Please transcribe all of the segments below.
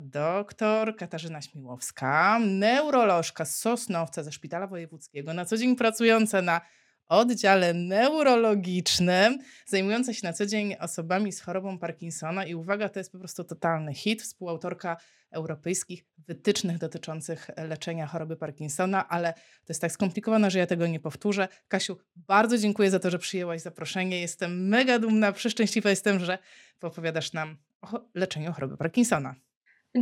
Doktor Katarzyna Śmiłowska, neurolożka z Sosnowca ze Szpitala Wojewódzkiego, na co dzień pracująca na oddziale neurologicznym, zajmująca się na co dzień osobami z chorobą Parkinsona. I uwaga, to jest po prostu totalny hit, współautorka europejskich wytycznych dotyczących leczenia choroby Parkinsona, ale to jest tak skomplikowane, że ja tego nie powtórzę. Kasiu, bardzo dziękuję za to, że przyjęłaś zaproszenie. Jestem mega dumna, przeszczęśliwa jestem, że opowiadasz nam o leczeniu choroby Parkinsona.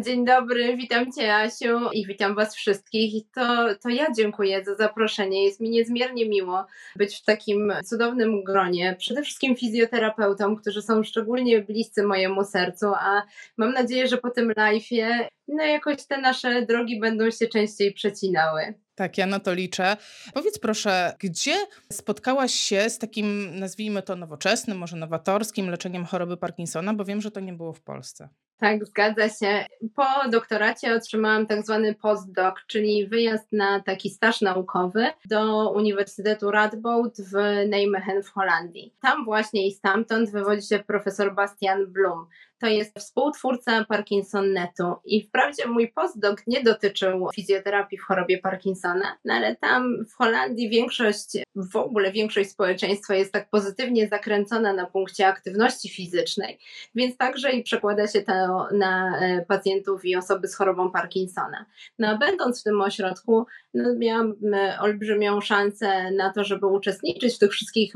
Dzień dobry, witam Cię Asiu i witam Was wszystkich. To, to ja dziękuję za zaproszenie. Jest mi niezmiernie miło być w takim cudownym gronie. Przede wszystkim fizjoterapeutom, którzy są szczególnie bliscy mojemu sercu, a mam nadzieję, że po tym live'ie no jakoś te nasze drogi będą się częściej przecinały. Tak, ja na to liczę. Powiedz proszę, gdzie spotkałaś się z takim, nazwijmy to nowoczesnym, może nowatorskim leczeniem choroby Parkinsona, bo wiem, że to nie było w Polsce. Tak, zgadza się. Po doktoracie otrzymałam tak zwany postdoc, czyli wyjazd na taki staż naukowy do Uniwersytetu Radboud w Nijmegen w Holandii. Tam właśnie i stamtąd wywodzi się profesor Bastian Blum to jest współtwórca Parkinson.netu i wprawdzie mój postdoc nie dotyczył fizjoterapii w chorobie Parkinsona, no ale tam w Holandii większość, w ogóle większość społeczeństwa jest tak pozytywnie zakręcona na punkcie aktywności fizycznej, więc także i przekłada się to na e, pacjentów i osoby z chorobą Parkinsona. No a będąc w tym ośrodku, no, miałam olbrzymią szansę na to, żeby uczestniczyć w tych wszystkich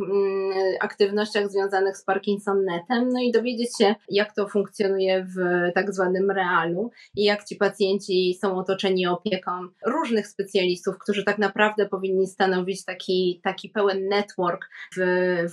aktywnościach związanych z Parkinson.netem, no i dowiedzieć się, jak to funkcjonuje w tak zwanym realu i jak ci pacjenci są otoczeni opieką różnych specjalistów, którzy tak naprawdę powinni stanowić taki, taki pełen network w,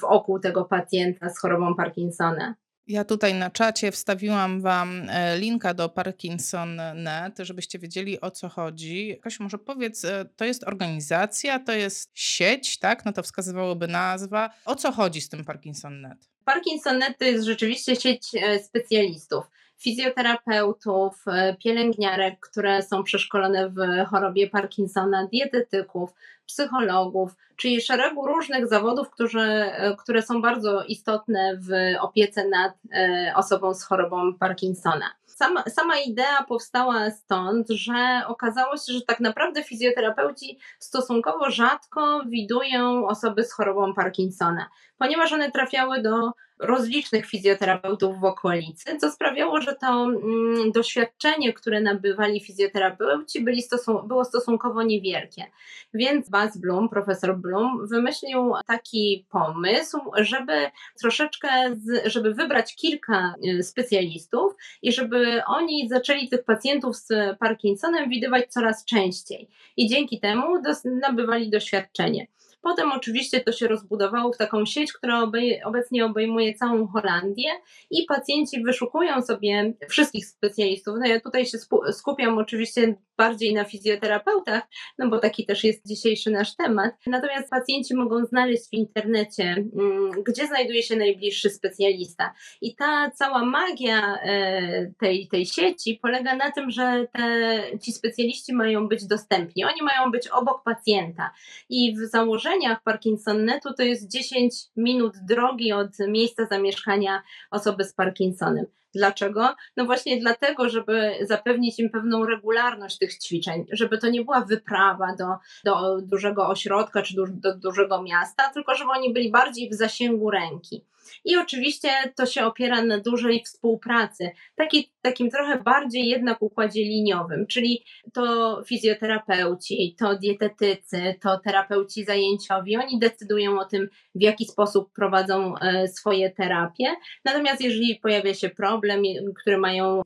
wokół tego pacjenta z chorobą Parkinsona. Ja tutaj na czacie wstawiłam Wam e, linka do Parkinson.net, żebyście wiedzieli o co chodzi. Kasiu, może powiedz, e, to jest organizacja, to jest sieć, tak? No to wskazywałoby nazwa. O co chodzi z tym Parkinson.net? Parkinson.net to jest rzeczywiście sieć e, specjalistów fizjoterapeutów, pielęgniarek, które są przeszkolone w chorobie Parkinsona, dietetyków, psychologów, czyli szeregu różnych zawodów, które, które są bardzo istotne w opiece nad e, osobą z chorobą Parkinsona. Sama, sama idea powstała stąd, że okazało się, że tak naprawdę fizjoterapeuci stosunkowo rzadko widują osoby z chorobą Parkinsona, ponieważ one trafiały do rozlicznych fizjoterapeutów w okolicy, co sprawiało, że to mm, doświadczenie, które nabywali fizjoterapeuci, byli stosun było stosunkowo niewielkie. Więc Bas Blum, profesor Blum, wymyślił taki pomysł, żeby troszeczkę, z, żeby wybrać kilka y, specjalistów i żeby oni zaczęli tych pacjentów z Parkinsonem widywać coraz częściej. I dzięki temu nabywali doświadczenie. Potem oczywiście to się rozbudowało w taką sieć, która obecnie obejmuje całą Holandię i pacjenci wyszukują sobie wszystkich specjalistów. No ja tutaj się skupiam oczywiście bardziej na fizjoterapeutach, no bo taki też jest dzisiejszy nasz temat. Natomiast pacjenci mogą znaleźć w internecie, mm, gdzie znajduje się najbliższy specjalista. I ta cała magia e, tej, tej sieci polega na tym, że te, ci specjaliści mają być dostępni. Oni mają być obok pacjenta. I w założeniach Parkinson.netu to jest 10 minut drogi od miejsca zamieszkania osoby z Parkinsonem. Dlaczego? No właśnie dlatego, żeby zapewnić im pewną regularność tych ćwiczeń, żeby to nie była wyprawa do, do dużego ośrodka czy do, do dużego miasta, tylko żeby oni byli bardziej w zasięgu ręki. I oczywiście to się opiera na dużej współpracy, taki, takim trochę bardziej jednak układzie liniowym, czyli to fizjoterapeuci, to dietetycy, to terapeuci zajęciowi, oni decydują o tym, w jaki sposób prowadzą e, swoje terapie. Natomiast jeżeli pojawia się problem, który mają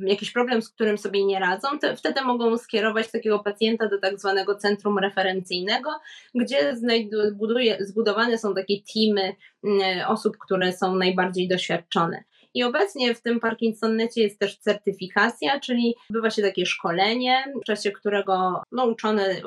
jakiś problem, z którym sobie nie radzą, wtedy mogą skierować takiego pacjenta do tak zwanego centrum referencyjnego, gdzie buduje, zbudowane są takie teamy mm, osób, które są najbardziej doświadczone. I obecnie w tym Parkinsonnecie jest też certyfikacja, czyli odbywa się takie szkolenie, w czasie którego no, uczony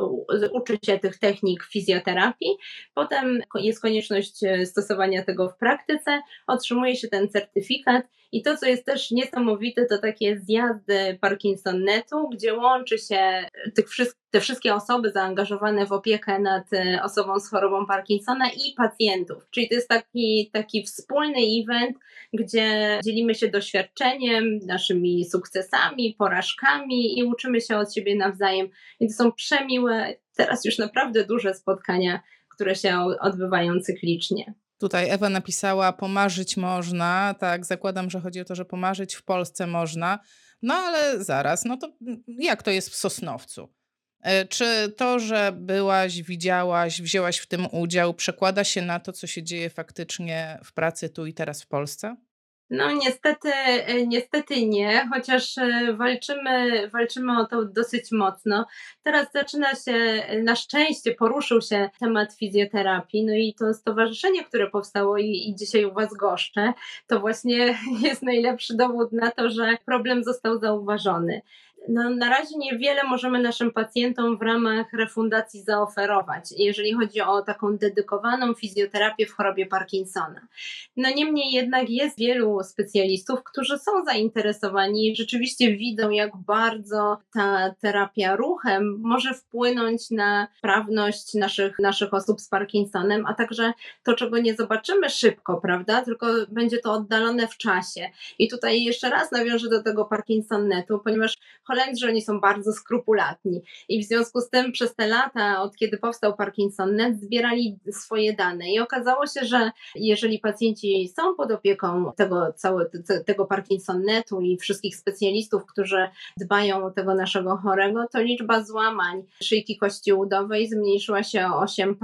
uczy się tych technik fizjoterapii. Potem jest konieczność e, stosowania tego w praktyce, otrzymuje się ten certyfikat i to, co jest też niesamowite, to takie zjazdy Parkinson.netu, gdzie łączy się tych te wszystkie osoby zaangażowane w opiekę nad e, osobą z chorobą Parkinsona i pacjentów. Czyli to jest taki, taki wspólny event, gdzie dzielimy się doświadczeniem, naszymi sukcesami, porażkami i uczymy się od siebie nawzajem. I to są przemiłe, teraz już naprawdę duże spotkania, które się odbywają cyklicznie. Tutaj Ewa napisała, pomarzyć można. Tak, zakładam, że chodzi o to, że pomarzyć w Polsce można. No ale zaraz, no to jak to jest w Sosnowcu? E, czy to, że byłaś, widziałaś, wzięłaś w tym udział, przekłada się na to, co się dzieje faktycznie w pracy tu i teraz w Polsce? No niestety, e, niestety nie, chociaż e, walczymy, walczymy o to dosyć mocno. Teraz zaczyna się, na szczęście poruszył się temat fizjoterapii, no i to stowarzyszenie, które powstało i, i dzisiaj u Was goszczę, to właśnie jest najlepszy dowód na to, że problem został zauważony. No, na razie niewiele możemy naszym pacjentom w ramach refundacji zaoferować, jeżeli chodzi o taką dedykowaną fizjoterapię w chorobie Parkinsona. No niemniej jednak jest wielu specjalistów, którzy są zainteresowani i rzeczywiście widzą, jak bardzo ta terapia ruchem może wpłynąć na sprawność naszych, naszych osób z Parkinsonem, a także to, czego nie zobaczymy szybko, prawda? Tylko będzie to oddalone w czasie. I tutaj jeszcze raz nawiążę do tego Parkinsonetu, ponieważ Holendrzy oni są bardzo skrupulatni. I w związku z tym przez te lata, od kiedy powstał ParkinsonNet, zbierali swoje dane. I okazało się, że jeżeli pacjenci są pod opieką tego, całego, tego ParkinsonNetu i wszystkich specjalistów, którzy dbają o tego naszego chorego, to liczba złamań szyjki kości udowej zmniejszyła się o 8%.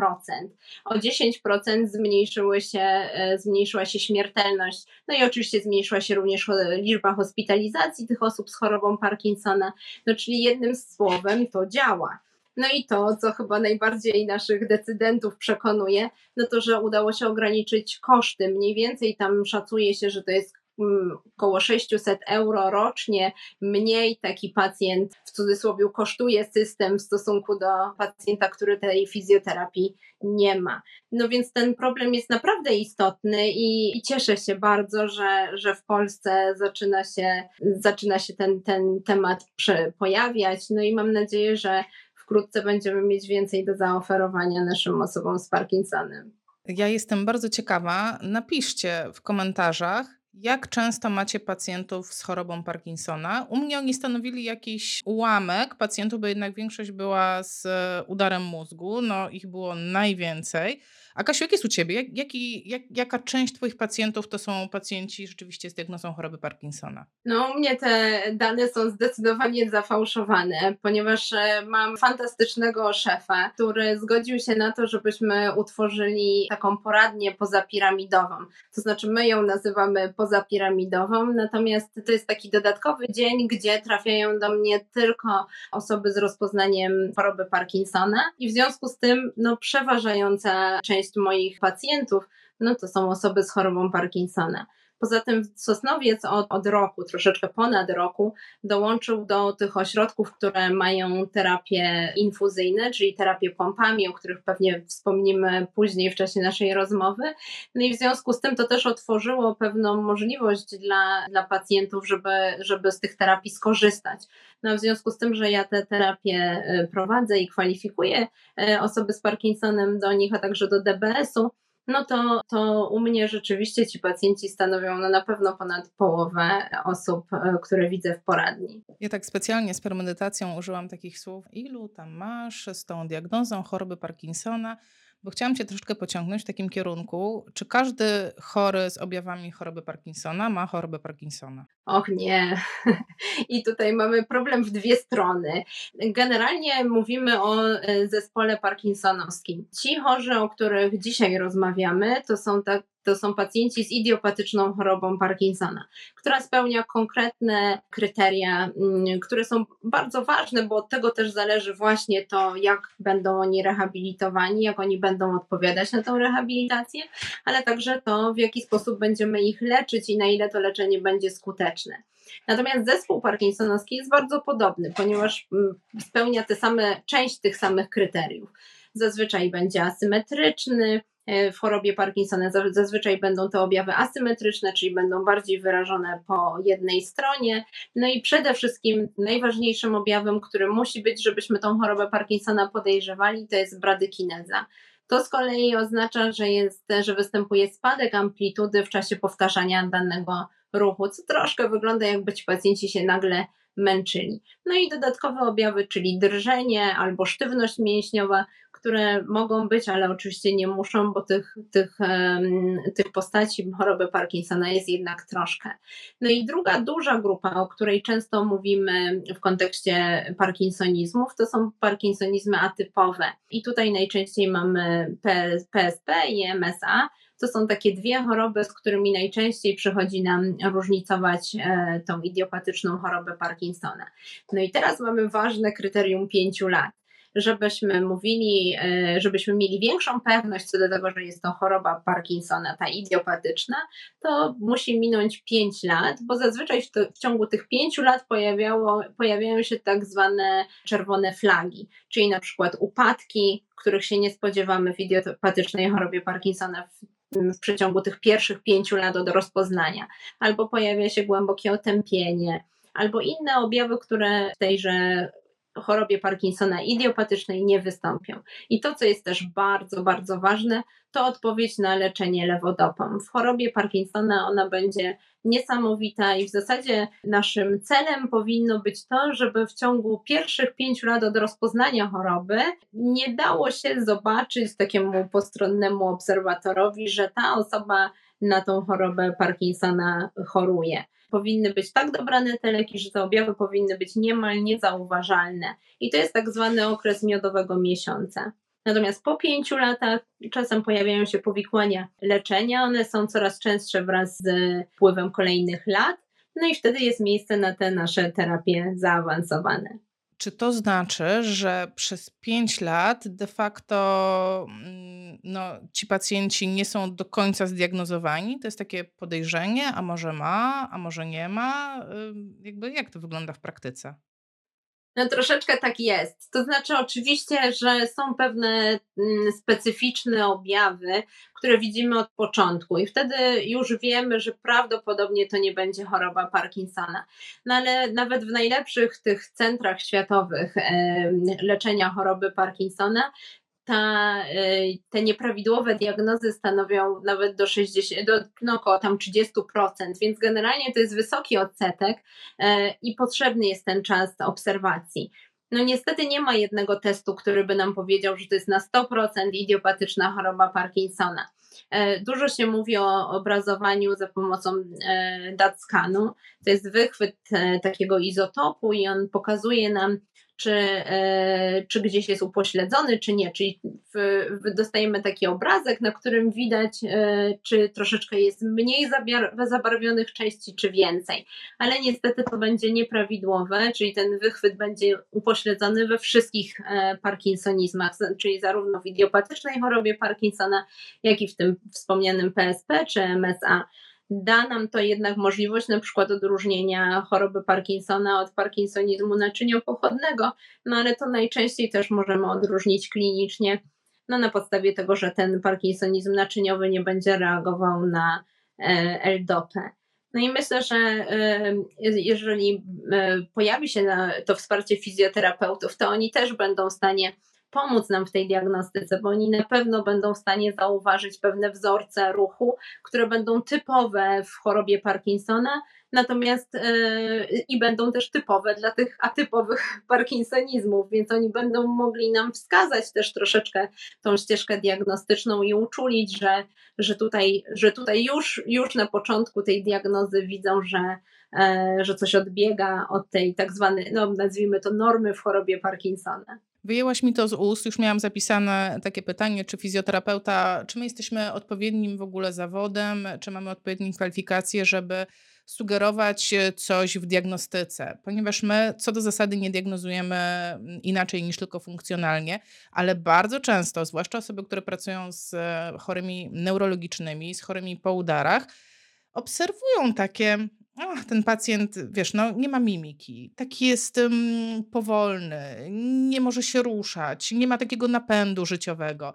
O 10% zmniejszyły się, e, zmniejszyła się śmiertelność, no i oczywiście zmniejszyła się również liczba hospitalizacji tych osób z chorobą No czyli jednym słowem to działa. No i to, co chyba najbardziej naszych decydentów przekonuje, no to, że udało się ograniczyć koszty. Mniej więcej tam szacuje się, że to jest około 600 euro rocznie mniej taki pacjent w cudzysłowie kosztuje system w stosunku do pacjenta, który tej fizjoterapii nie ma. No więc ten problem jest naprawdę istotny i, i cieszę się bardzo, że, że w Polsce zaczyna się, zaczyna się ten, ten temat pojawiać. No i mam nadzieję, że wkrótce będziemy mieć więcej do zaoferowania naszym osobom z Parkinsonem. Ja jestem bardzo ciekawa. Napiszcie w komentarzach, jak często macie pacjentów z chorobą Parkinsona? U mnie oni stanowili jakiś ułamek pacjentów, bo jednak większość była z udarem mózgu, no ich było najwięcej. A Kasiu, jak jest u Ciebie? Jak, jaki, jak, jaka część Twoich pacjentów to są pacjenci rzeczywiście z diagnozą choroby Parkinsona? No, u mnie te dane są zdecydowanie zafałszowane, ponieważ e, mam fantastycznego szefa, który zgodził się na to, żebyśmy utworzyli taką poradnię pozapiramidową. To znaczy, my ją nazywamy pozapiramidową, natomiast to jest taki dodatkowy dzień, gdzie trafiają do mnie tylko osoby z rozpoznaniem choroby Parkinsona i w związku z tym, no, przeważająca część część moich pacjentów, no to są osoby z chorobą Parkinsona. Poza tym Sosnowiec od, od roku, troszeczkę ponad roku, dołączył do tych ośrodków, które mają terapie infuzyjne, czyli terapię pompami, o których pewnie wspomnimy później w czasie naszej rozmowy. No i w związku z tym to też otworzyło pewną możliwość dla, dla pacjentów, żeby, żeby z tych terapii skorzystać. No w związku z tym, że ja te terapie y, prowadzę i kwalifikuję y, osoby z Parkinsonem do nich, a także do DBS-u, no to, to u mnie rzeczywiście ci pacjenci stanowią no na pewno ponad połowę osób, e, które widzę w poradni. Ja tak specjalnie z premedytacją użyłam takich słów, ilu tam masz z tą diagnozą choroby Parkinsona, bo chciałam Cię troszeczkę pociągnąć w takim kierunku. Czy każdy chory z objawami choroby Parkinsona ma chorobę Parkinsona? Och nie. I tutaj mamy problem w dwie strony. Generalnie mówimy o e, zespole parkinsonowskim. Ci chorzy, o których dzisiaj rozmawiamy, to są tak to są pacjenci z idiopatyczną chorobą Parkinsona, która spełnia konkretne kryteria, mm, które są bardzo ważne, bo od tego też zależy właśnie to, jak będą oni rehabilitowani, jak oni będą odpowiadać na tą rehabilitację, ale także to, w jaki sposób będziemy ich leczyć i na ile to leczenie będzie skuteczne. Natomiast zespół parkinsonowski jest bardzo podobny, ponieważ mm, spełnia te same, część tych samych kryteriów. Zazwyczaj będzie asymetryczny, w chorobie Parkinsona. Zazwyczaj będą te objawy asymetryczne, czyli będą bardziej wyrażone po jednej stronie. No i przede wszystkim najważniejszym objawem, który musi być, żebyśmy tą chorobę Parkinsona podejrzewali, to jest bradykineza. To z kolei oznacza, że, jest, że występuje spadek amplitudy w czasie powtarzania danego ruchu, co troszkę wygląda jakby ci pacjenci się nagle męczyli. No i dodatkowe objawy, czyli drżenie albo sztywność mięśniowa, które mogą być, ale oczywiście nie muszą, bo tych, tych, tych postaci choroby Parkinsona jest jednak troszkę. No i druga duża grupa, o której często mówimy w kontekście parkinsonizmów, to są parkinsonizmy atypowe. I tutaj najczęściej mamy PSP i MSA, to są takie dwie choroby, z którymi najczęściej przychodzi nam różnicować e, tą idiopatyczną chorobę Parkinsona. No i teraz mamy ważne kryterium pięciu lat żebyśmy mówili, e, żebyśmy mieli większą pewność co do tego, że jest to choroba Parkinsona, ta idiopatyczna, to musi minąć 5 lat, bo zazwyczaj w, to, w ciągu tych 5 lat pojawiało, pojawiają się tak zwane czerwone flagi, czyli na przykład upadki, których się nie spodziewamy w idiopatycznej chorobie Parkinsona w przeciągu tych pierwszych pięciu lat od rozpoznania, albo pojawia się głębokie otępienie, albo inne objawy, które w tejże chorobie Parkinsona idiopatycznej nie wystąpią. I to, co jest też bardzo, bardzo ważne, to odpowiedź na leczenie lewodopą. W chorobie Parkinsona ona będzie niesamowita i w zasadzie naszym celem powinno być to, żeby w ciągu pierwszych pięciu lat od rozpoznania choroby nie dało się zobaczyć takiemu postronnemu obserwatorowi, że ta osoba na tą chorobę Parkinsona choruje powinny być tak dobrane te leki, że te objawy powinny być niemal niezauważalne. I to jest tak zwany okres miodowego miesiąca. Natomiast po pięciu latach czasem pojawiają się powikłania leczenia, one są coraz częstsze wraz z wpływem kolejnych lat, no i wtedy jest miejsce na te nasze terapie zaawansowane. Czy to znaczy, że przez 5 lat de facto mm, no, ci pacjenci nie są do końca zdiagnozowani? To jest takie podejrzenie, a może ma, a może nie ma? Jakby jak to wygląda w praktyce? No troszeczkę tak jest. To znaczy, oczywiście, że są pewne mm, specyficzne objawy, które widzimy od początku, i wtedy już wiemy, że prawdopodobnie to nie będzie choroba Parkinsona. No ale nawet w najlepszych tych centrach światowych leczenia choroby Parkinsona ta, y, te nieprawidłowe diagnozy stanowią nawet do 60, do, no około tam 30%, więc generalnie to jest wysoki odsetek y, i potrzebny jest ten czas obserwacji. No niestety nie ma jednego testu, który by nam powiedział, że to jest na 100% idiopatyczna choroba Parkinsona. Y, dużo się mówi o obrazowaniu za pomocą dat skanu. To jest wychwyt takiego izotopu i on pokazuje nam czy, e, czy gdzieś jest upośledzony, czy nie. Czyli w, w dostajemy taki obrazek, na którym widać, e, czy troszeczkę jest mniej zabarwionych części, czy więcej. Ale niestety to będzie nieprawidłowe, czyli ten wychwyt będzie upośledzony we wszystkich e, parkinsonizmach, czyli zarówno w idiopatycznej chorobie Parkinsona, jak i w tym wspomnianym PSP czy MSA da nam to jednak możliwość na przykład odróżnienia choroby Parkinsona od parkinsonizmu naczyniopochodnego, no ale to najczęściej też możemy odróżnić klinicznie, no na podstawie tego, że ten parkinsonizm naczyniowy nie będzie reagował na e, L-dopę. No i myślę, że e, jeżeli e, pojawi się to wsparcie fizjoterapeutów, to oni też będą w stanie pomóc nam w tej diagnostyce, bo oni na pewno będą w stanie zauważyć pewne wzorce ruchu, które będą typowe w chorobie Parkinsona, natomiast yy, i będą też typowe dla tych atypowych parkinsonizmów, więc oni będą mogli nam wskazać też troszeczkę tą ścieżkę diagnostyczną i uczulić, że, że tutaj, że tutaj już, już na początku tej diagnozy widzą, że, yy, że coś odbiega od tej tak zwanej, no nazwijmy to normy w chorobie Parkinsona. Wyjęłaś mi to z ust, już miałam zapisane takie pytanie, czy fizjoterapeuta, czy my jesteśmy odpowiednim w ogóle zawodem, czy mamy odpowiednie kwalifikacje, żeby sugerować coś w diagnostyce, ponieważ my co do zasady nie diagnozujemy inaczej niż tylko funkcjonalnie, ale bardzo często, zwłaszcza osoby, które pracują z chorymi neurologicznymi, z chorymi po udarach, obserwują takie Ach, ten pacjent, wiesz, no nie ma mimiki, taki jest um, powolny, nie może się ruszać, nie ma takiego napędu życiowego.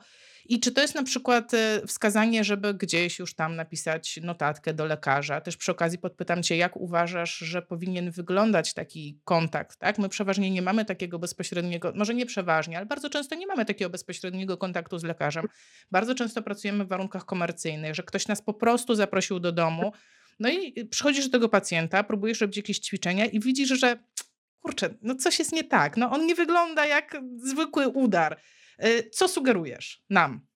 I czy to jest na przykład e, wskazanie, żeby gdzieś już tam napisać notatkę do lekarza? Też przy okazji podpytam Cię, jak uważasz, że powinien wyglądać taki kontakt? Tak? My przeważnie nie mamy takiego bezpośredniego, może nie przeważnie, ale bardzo często nie mamy takiego bezpośredniego kontaktu z lekarzem. Bardzo często pracujemy w warunkach komercyjnych, że ktoś nas po prostu zaprosił do domu. No i przychodzisz do tego pacjenta, próbujesz robić jakieś ćwiczenia i widzisz, że kurczę, no coś jest nie tak. No on nie wygląda jak zwykły udar. Y, co sugerujesz nam?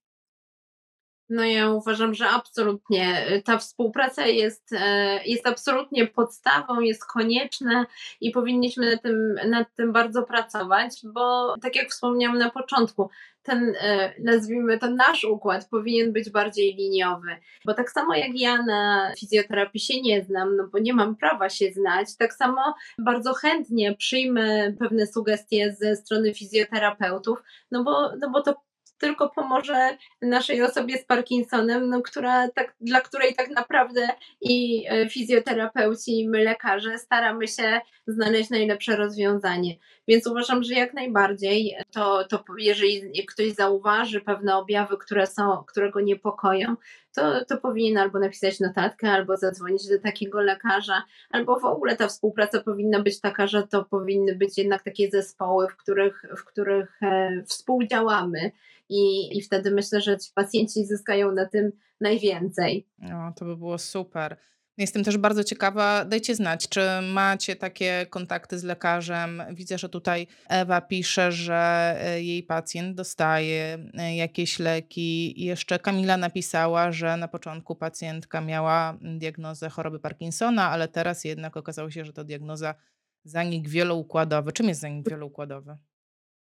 No ja uważam, że absolutnie y, ta współpraca jest, e, jest absolutnie podstawą, jest konieczna i powinniśmy nad tym, nad tym bardzo pracować, bo tak jak wspomniałam na początku, ten, e, nazwijmy to nasz układ powinien być bardziej liniowy, bo tak samo jak ja na fizjoterapii się nie znam, no bo nie mam prawa się znać, tak samo bardzo chętnie przyjmę pewne sugestie ze strony fizjoterapeutów, no bo, no bo to tylko pomoże naszej osobie z Parkinsonem, no, która tak, dla której tak naprawdę i e, fizjoterapeuci, i my lekarze staramy się znaleźć najlepsze rozwiązanie. Więc uważam, że jak najbardziej to, to jeżeli ktoś zauważy pewne objawy, które są, które go niepokoją, to, to powinien albo napisać notatkę, albo zadzwonić do takiego lekarza, albo w ogóle ta współpraca powinna być taka, że to powinny być jednak takie zespoły, w których, w których e, współdziałamy i, i wtedy myślę, że ci pacjenci zyskają na tym najwięcej. No, to by było super. Jestem też bardzo ciekawa, dajcie znać, czy macie takie kontakty z lekarzem. Widzę, że tutaj Ewa pisze, że e, jej pacjent dostaje e, jakieś leki. Jeszcze Kamila napisała, że na początku pacjentka miała diagnozę choroby Parkinsona, ale teraz jednak okazało się, że to diagnoza zanik wieloukładowy. Czym jest zanik wieloukładowy?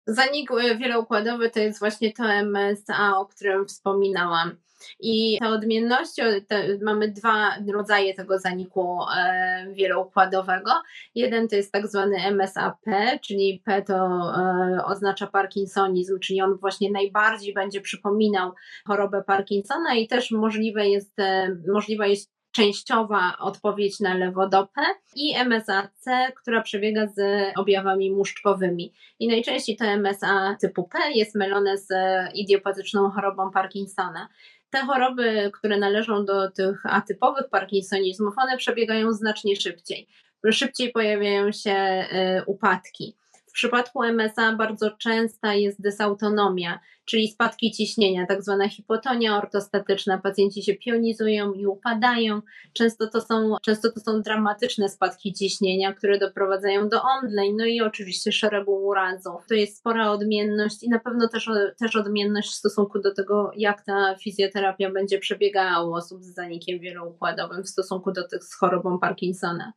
Zanik wieloukładowy to jest właśnie to MSA, o którym wspominałam. I te odmienności, te, mamy dwa rodzaje tego zaniku e, wieloukładowego. Jeden to jest tak zwany MSAP, czyli P to e, oznacza parkinsonizm, czyli on właśnie najbardziej będzie przypominał chorobę Parkinsona i też możliwe jest, e, możliwa jest częściowa odpowiedź na lewodopę i MSAC, która przebiega z objawami muszczkowymi. I najczęściej to MSA typu P jest mylone z idiopatyczną chorobą Parkinsona. Te choroby, które należą do tych atypowych parkinsonizmów, one przebiegają znacznie szybciej. Szybciej pojawiają się y, upadki przypadku MSA bardzo częsta jest dysautonomia, czyli spadki ciśnienia, tak zwana hipotonia ortostatyczna. Pacjenci się pionizują i upadają. Często to są, często to są dramatyczne spadki ciśnienia, które doprowadzają do omdleń, no i oczywiście szeregu urazów. To jest spora odmienność i na pewno też, też odmienność w stosunku do tego, jak ta fizjoterapia będzie przebiegała u osób z zanikiem wieloukładowym w stosunku do tych z chorobą Parkinsona.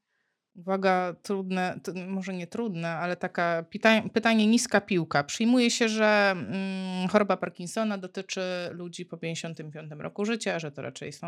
Uwaga, trudne, może nie trudne, ale taka pytanie, pytanie niska piłka. Przyjmuje się, że mm, choroba Parkinsona dotyczy ludzi po 55 roku życia, że to raczej są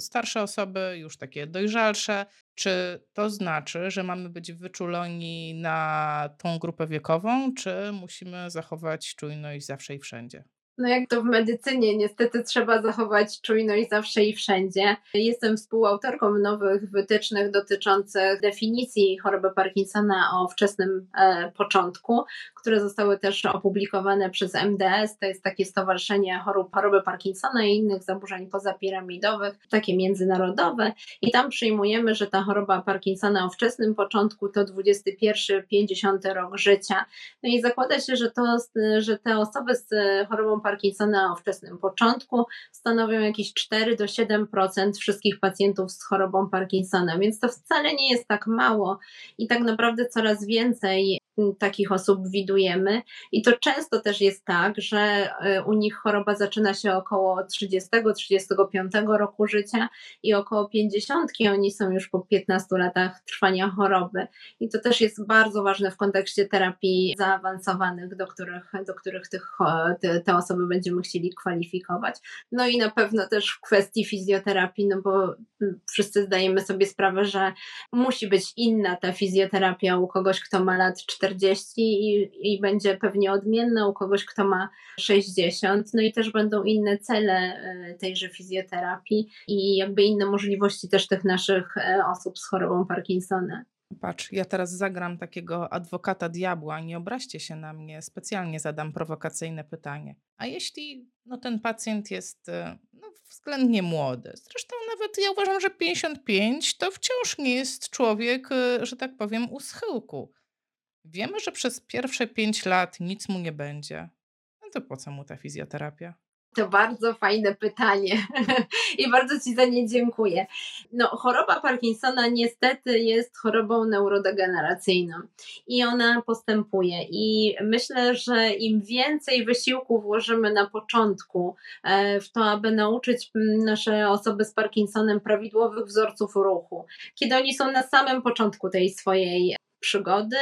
starsze osoby, już takie dojrzalsze. Czy to znaczy, że mamy być wyczuleni na tą grupę wiekową, czy musimy zachować czujność zawsze i wszędzie? No jak to w medycynie, niestety trzeba zachować czujność zawsze i wszędzie. Jestem współautorką nowych wytycznych dotyczących definicji choroby Parkinsona o wczesnym e, początku, które zostały też opublikowane przez MDS, to jest takie stowarzyszenie chorób, choroby Parkinsona i innych zaburzeń pozapiramidowych, takie międzynarodowe i tam przyjmujemy, że ta choroba Parkinsona o wczesnym początku to 21-50 rok życia. No i zakłada się, że, to, że te osoby z chorobą Parkinsona o wczesnym początku stanowią jakieś 4 do 7% wszystkich pacjentów z chorobą Parkinsona, więc to wcale nie jest tak mało i tak naprawdę coraz więcej takich osób widujemy. I to często też jest tak, że e, u nich choroba zaczyna się około 30-35 roku życia i około 50 oni są już po 15 latach trwania choroby. I to też jest bardzo ważne w kontekście terapii zaawansowanych, do których, do których tych, te, te osoby będziemy chcieli kwalifikować. No i na pewno też w kwestii fizjoterapii, no bo wszyscy zdajemy sobie sprawę, że musi być inna ta fizjoterapia u kogoś, kto ma lat 40 40 i, i będzie pewnie odmienna u kogoś, kto ma 60. No i też będą inne cele e, tejże fizjoterapii i jakby inne możliwości też tych naszych e, osób z chorobą Parkinsona. Patrz, ja teraz zagram takiego adwokata diabła, nie obraźcie się na mnie, specjalnie zadam prowokacyjne pytanie. A jeśli no, ten pacjent jest e, no, względnie młody, zresztą nawet ja uważam, że 55 to wciąż nie jest człowiek, że tak powiem, u schyłku. Wiemy, że przez pierwsze 5 lat nic mu nie będzie. No to po co mu ta fizjoterapia? To bardzo fajne pytanie i bardzo Ci za nie dziękuję. No, choroba Parkinsona niestety jest chorobą neurodegeneracyjną i ona postępuje. I myślę, że im więcej wysiłku włożymy na początku e, w to, aby nauczyć nasze osoby z Parkinsonem prawidłowych wzorców ruchu, kiedy oni są na samym początku tej swojej przygody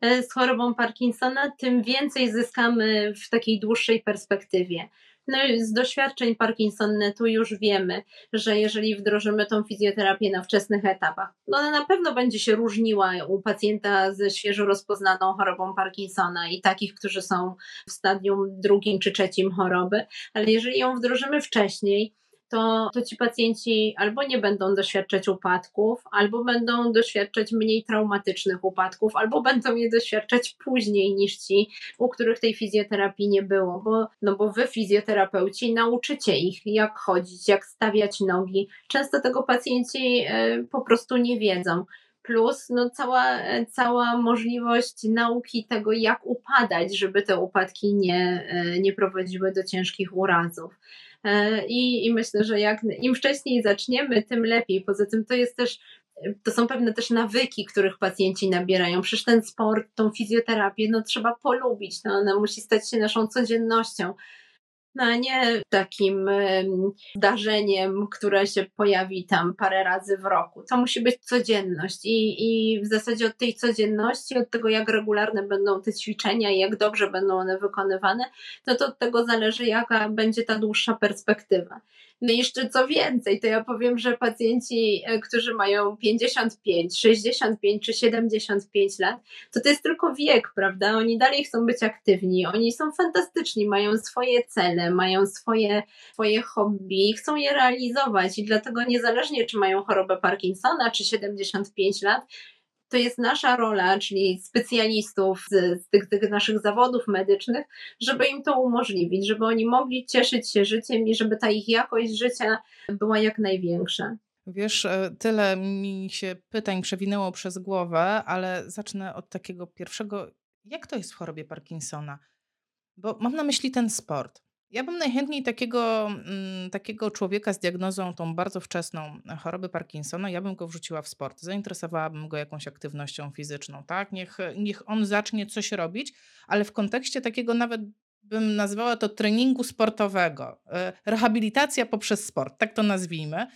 e, z chorobą Parkinsona, tym więcej zyskamy w takiej dłuższej perspektywie. No z doświadczeń Parkinsonetu już wiemy, że jeżeli wdrożymy tą fizjoterapię na wczesnych etapach, no ona na pewno będzie się różniła u pacjenta ze świeżo rozpoznaną chorobą Parkinsona i takich, którzy są w stadium drugim czy trzecim choroby, ale jeżeli ją wdrożymy wcześniej, to, to ci pacjenci albo nie będą doświadczać upadków, albo będą doświadczać mniej traumatycznych upadków, albo będą je doświadczać później niż ci, u których tej fizjoterapii nie było, bo, no bo wy fizjoterapeuci nauczycie ich, jak chodzić, jak stawiać nogi. Często tego pacjenci e, po prostu nie wiedzą plus no, cała, cała możliwość nauki tego, jak upadać, żeby te upadki nie, e, nie prowadziły do ciężkich urazów. E, I, I myślę, że jak im wcześniej zaczniemy, tym lepiej. Poza tym to jest też to są pewne też nawyki, których pacjenci nabierają. Przecież ten sport, tą fizjoterapię, no trzeba polubić, no ona musi stać się naszą codziennością no a nie takim zdarzeniem, które się pojawi tam parę razy w roku. To musi być codzienność i, i w zasadzie od tej codzienności, od tego jak regularne będą te ćwiczenia i jak dobrze będą one wykonywane, no to od tego zależy jaka będzie ta dłuższa perspektywa. No i jeszcze co więcej, to ja powiem, że pacjenci, e, którzy mają 55, 65 czy 75 lat, to to jest tylko wiek, prawda? Oni dalej chcą być aktywni, oni są fantastyczni, mają swoje cele, mają swoje, swoje hobby, chcą je realizować i dlatego niezależnie czy mają chorobę Parkinsona czy 75 lat, to jest nasza rola, czyli specjalistów z, z tych, tych, naszych zawodów medycznych, żeby im to umożliwić, żeby oni mogli cieszyć się życiem i żeby ta ich jakość życia była jak największa. Wiesz, e, tyle mi się pytań przewinęło przez głowę, ale zacznę od takiego pierwszego. Jak to jest w chorobie Parkinsona? Bo mam na myśli ten sport. Ja bym najchętniej takiego, mm, takiego człowieka z diagnozą tą bardzo wczesną e, choroby Parkinsona, ja bym go wrzuciła w sport. Zainteresowałabym go jakąś aktywnością fizyczną, tak? Niech, niech on zacznie coś robić, ale w kontekście takiego nawet bym nazwała to treningu sportowego. E, rehabilitacja poprzez sport, tak to nazwijmy.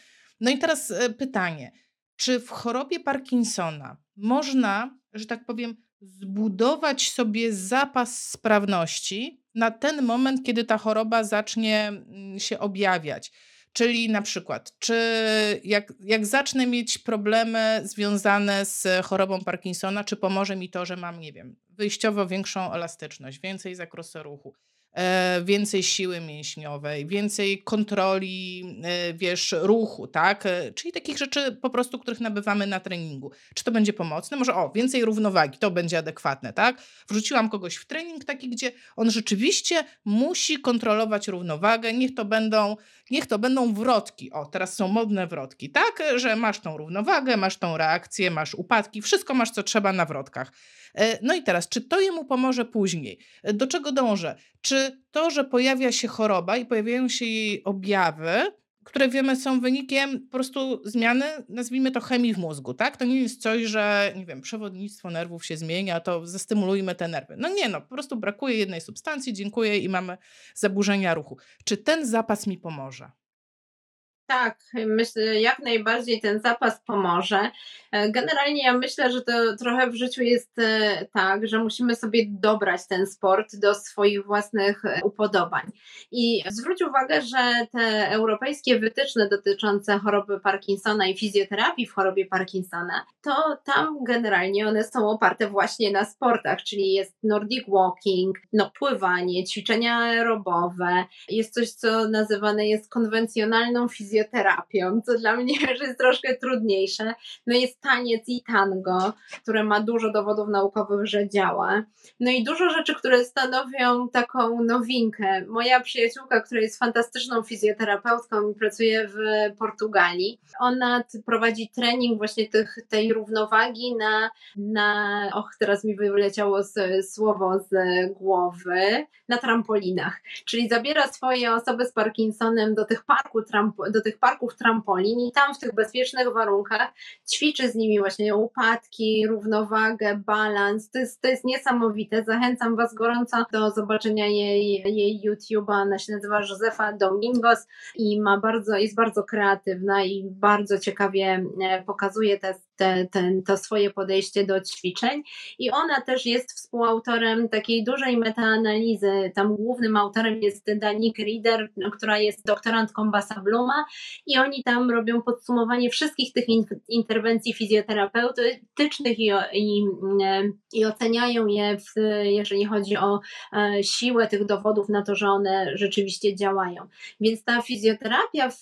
No i teraz e, pytanie, czy w chorobie Parkinsona można, że tak powiem, zbudować sobie zapas sprawności na ten moment, kiedy ta choroba zacznie mm, się objawiać. Czyli na przykład, czy jak, jak zacznę mieć problemy związane z chorobą Parkinsona, czy pomoże mi to, że mam, nie wiem, wyjściowo większą elastyczność, więcej zakresu ruchu, więcej siły mięśniowej, więcej kontroli, e, wiesz, ruchu, tak? E, czyli takich rzeczy po prostu, których nabywamy na treningu. Czy to będzie pomocne? Może o, więcej równowagi, to będzie adekwatne, tak? Wrzuciłam kogoś w trening taki, gdzie on rzeczywiście musi kontrolować równowagę, niech to będą, niech to będą wrotki. O, teraz są modne wrotki, tak? Że masz tą równowagę, masz tą reakcję, masz upadki, wszystko masz, co trzeba na wrotkach. E, no i teraz, czy to jemu pomoże później? E, do czego dążę? Czy to, że pojawia się choroba i pojawiają się jej objawy, które wiemy są wynikiem po prostu zmiany, nazwijmy to chemii w mózgu, tak? To nie jest coś, że, nie wiem, przewodnictwo nerwów się zmienia, to zestymulujmy te nerwy. No nie, no, po prostu brakuje jednej substancji, dziękuję i mamy zaburzenia ruchu. Czy ten zapas mi pomoże? Tak, myślę, jak najbardziej ten zapas pomoże. E, generalnie ja myślę, że to trochę w życiu jest e, tak, że musimy sobie dobrać ten sport do swoich własnych e, upodobań. I zwróć uwagę, że te europejskie wytyczne dotyczące choroby Parkinsona i fizjoterapii w chorobie Parkinsona, to tam generalnie one są oparte właśnie na sportach, czyli jest Nordic Walking, no pływanie, ćwiczenia aerobowe, jest coś, co nazywane jest konwencjonalną fizjoterapią fizjoterapią, co dla mnie już jest troszkę trudniejsze. No jest taniec i tango, które ma dużo dowodów naukowych, że działa. No i dużo rzeczy, które stanowią taką nowinkę. Moja przyjaciółka, która jest fantastyczną fizjoterapeutką i pracuje w Portugalii, ona prowadzi trening właśnie tych, tej równowagi na, na och, teraz mi wyleciało z, słowo z głowy, na trampolinach. Czyli zabiera swoje osoby z Parkinsonem do tych, parku, do tych parków trampolin i tam w tych bezpiecznych warunkach ćwiczy z nimi właśnie upadki, równowagę, balans. To jest, to jest niesamowite. Zachęcam Was gorąco do zobaczenia jej, jej YouTube'a. Ona się nazywa Josefa Domingos i ma bardzo, jest bardzo kreatywna i bardzo ciekawie e, pokazuje te, te, ten, to swoje podejście do ćwiczeń. I ona też jest współautorem takiej dużej metaanalizy. Tam głównym autorem jest Danik Rieder, która jest doktorantką Basa Bluma i oni tam robią podsumowanie wszystkich tych in, interwencji fizjoterapeutycznych i, i, i oceniają je, w, jeżeli chodzi o e, siłę tych dowodów na to, że one rzeczywiście działają. Więc ta fizjoterapia w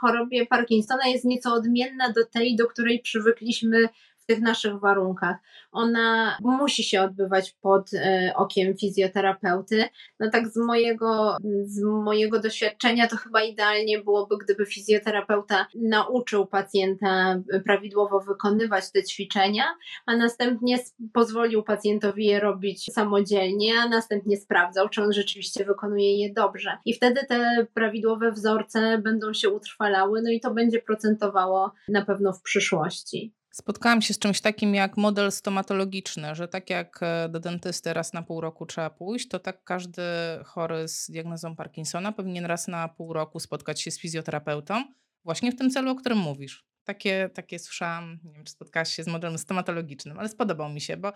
chorobie Parkinsona jest nieco odmienna do tej, do której przywykliśmy w tych naszych warunkach. Ona musi się odbywać pod e, okiem fizjoterapeuty. No tak z mojego, z mojego doświadczenia to chyba idealnie byłoby, gdyby fizjoterapeuta nauczył pacjenta prawidłowo wykonywać te ćwiczenia, a następnie pozwolił pacjentowi je robić samodzielnie, a następnie sprawdzał, czy on rzeczywiście wykonuje je dobrze. I wtedy te prawidłowe wzorce będą się utrwalały, no i to będzie procentowało na pewno w przyszłości. Spotkałam się z czymś takim jak model stomatologiczny, że tak jak e, do dentysty raz na pół roku trzeba pójść, to tak każdy chory z diagnozą Parkinsona powinien raz na pół roku spotkać się z fizjoterapeutą, właśnie w tym celu, o którym mówisz. Takie, takie słyszałam, nie wiem, czy spotkałaś się z modelem stomatologicznym, ale spodobał mi się, bo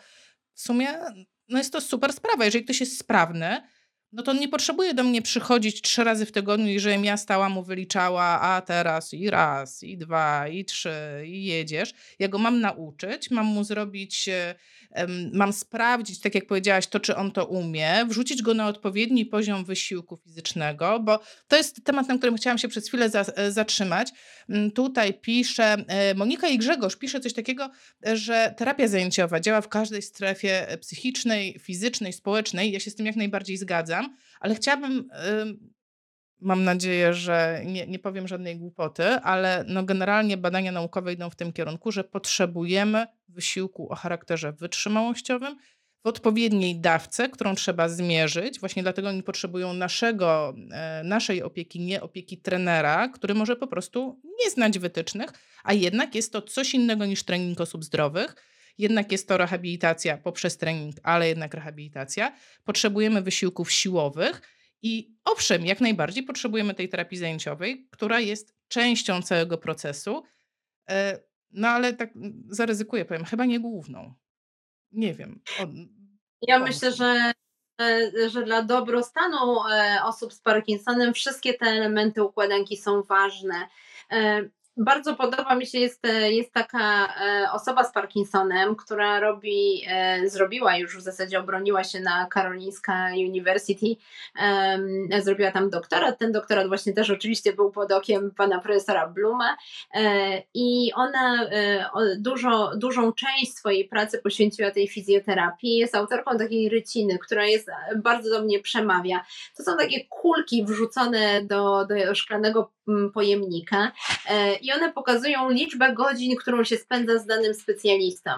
w sumie no jest to super sprawa. Jeżeli ktoś jest sprawny, no to on nie potrzebuje do mnie przychodzić trzy razy w tygodniu i żebym ja stała mu wyliczała, a teraz i raz, i dwa, i trzy, i jedziesz. Ja go mam nauczyć, mam mu zrobić e, mam sprawdzić, tak jak powiedziałaś, to, czy on to umie, wrzucić go na odpowiedni poziom wysiłku fizycznego, bo to jest temat, na którym chciałam się przez chwilę e, zatrzymać. Tutaj pisze, e, Monika i Grzegorz pisze coś takiego, że terapia zajęciowa działa w każdej strefie e, psychicznej, fizycznej, społecznej. Ja się z tym jak najbardziej zgadzam, ale chciałabym mam nadzieję, że nie, nie powiem żadnej głupoty, ale no generalnie badania naukowe idą w tym kierunku, że potrzebujemy wysiłku o charakterze wytrzymałościowym w odpowiedniej dawce, którą trzeba zmierzyć. Właśnie dlatego oni potrzebują naszego, e, naszej opieki, nie opieki trenera, który może po prostu nie znać wytycznych, a jednak jest to coś innego niż trening osób zdrowych. Jednak jest to rehabilitacja poprzez trening, ale jednak rehabilitacja. Potrzebujemy wysiłków siłowych i owszem, jak najbardziej potrzebujemy tej terapii zajęciowej, która jest częścią całego procesu, e, no ale tak zaryzykuję, powiem, chyba nie główną. Nie wiem. Ja myślę, że, że dla dobrostanu e, osób z Parkinsonem wszystkie te elementy układanki są ważne. E, bardzo podoba mi się, jest, jest taka e, osoba z Parkinsonem, która robi, e, zrobiła już w zasadzie, obroniła się na Karolinska University, zrobiła tam doktorat. Ten doktorat właśnie też oczywiście był pod okiem pana profesora Bluma e, i ona dużo, dużą część swojej pracy poświęciła tej fizjoterapii. Jest autorką takiej ryciny, która jest bardzo do mnie przemawia. To są takie kulki wrzucone do, do szklanego mm, pojemnika i one pokazują liczbę godzin, którą się spędza z danym specjalistą.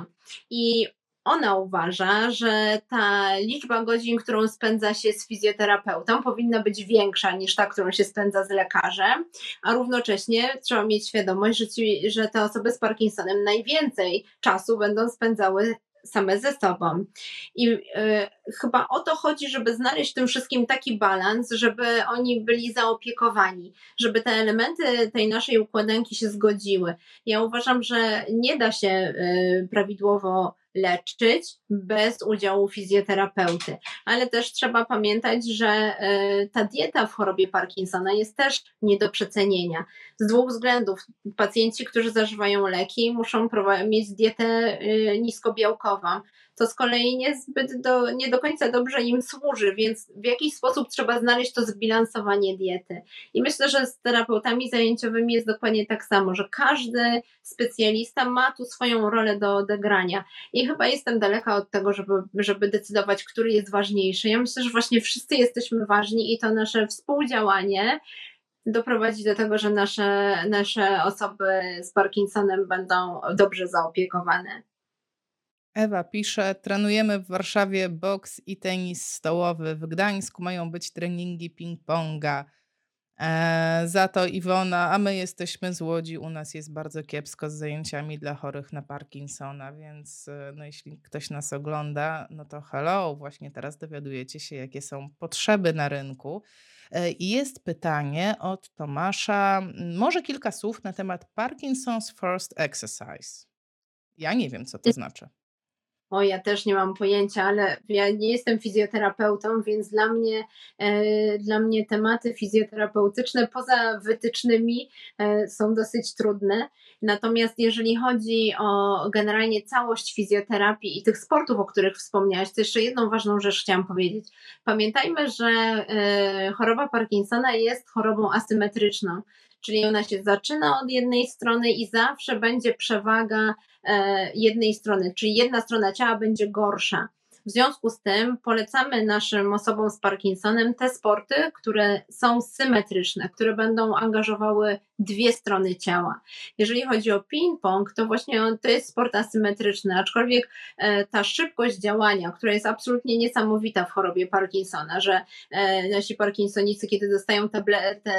I ona uważa, że ta liczba godzin, którą spędza się z fizjoterapeutą, powinna być większa niż ta, którą się spędza z lekarzem, a równocześnie trzeba mieć świadomość, że, ci, że te osoby z Parkinsonem najwięcej czasu będą spędzały same ze sobą. I y, chyba o to chodzi, żeby znaleźć w tym wszystkim taki balans, żeby oni byli zaopiekowani, żeby te elementy tej naszej układanki się zgodziły. Ja uważam, że nie da się y, prawidłowo leczyć bez udziału fizjoterapeuty. Ale też trzeba pamiętać, że e, ta dieta w chorobie Parkinsona jest też nie do przecenienia. Z dwóch względów. Pacjenci, którzy zażywają leki, muszą mieć dietę e, niskobiałkową to z kolei niezbyt do, nie do końca dobrze im służy, więc w jakiś sposób trzeba znaleźć to zbilansowanie diety. I myślę, że z terapeutami zajęciowymi jest dokładnie tak samo, że każdy specjalista ma tu swoją rolę do odegrania. I chyba jestem daleka od tego, żeby, żeby decydować, który jest ważniejszy. Ja myślę, że właśnie wszyscy jesteśmy ważni i to nasze współdziałanie doprowadzi do tego, że nasze, nasze osoby z Parkinsonem będą dobrze zaopiekowane. Ewa pisze, trenujemy w Warszawie boks i tenis stołowy. W Gdańsku mają być treningi ping-ponga. E, za to Iwona, a my jesteśmy z Łodzi, u nas jest bardzo kiepsko z zajęciami dla chorych na Parkinsona, więc e, no, jeśli ktoś nas ogląda, no to hello, właśnie teraz dowiadujecie się, jakie są potrzeby na rynku. E, I jest pytanie od Tomasza, może kilka słów na temat Parkinson's First Exercise. Ja nie wiem, co to znaczy. O, ja też nie mam pojęcia, ale ja nie jestem fizjoterapeutą, więc dla mnie, e, dla mnie tematy fizjoterapeutyczne poza wytycznymi e, są dosyć trudne. Natomiast jeżeli chodzi o generalnie całość fizjoterapii i tych sportów, o których wspomniałaś, to jeszcze jedną ważną rzecz chciałam powiedzieć. Pamiętajmy, że e, choroba Parkinsona jest chorobą asymetryczną czyli ona się zaczyna od jednej strony i zawsze będzie przewaga jednej strony, czyli jedna strona ciała będzie gorsza. W związku z tym polecamy naszym osobom z Parkinsonem te sporty, które są symetryczne, które będą angażowały dwie strony ciała. Jeżeli chodzi o ping-pong, to właśnie to jest sport asymetryczny, aczkolwiek e, ta szybkość działania, która jest absolutnie niesamowita w chorobie Parkinsona, że e, nasi Parkinsonicy, kiedy dostają tabletę,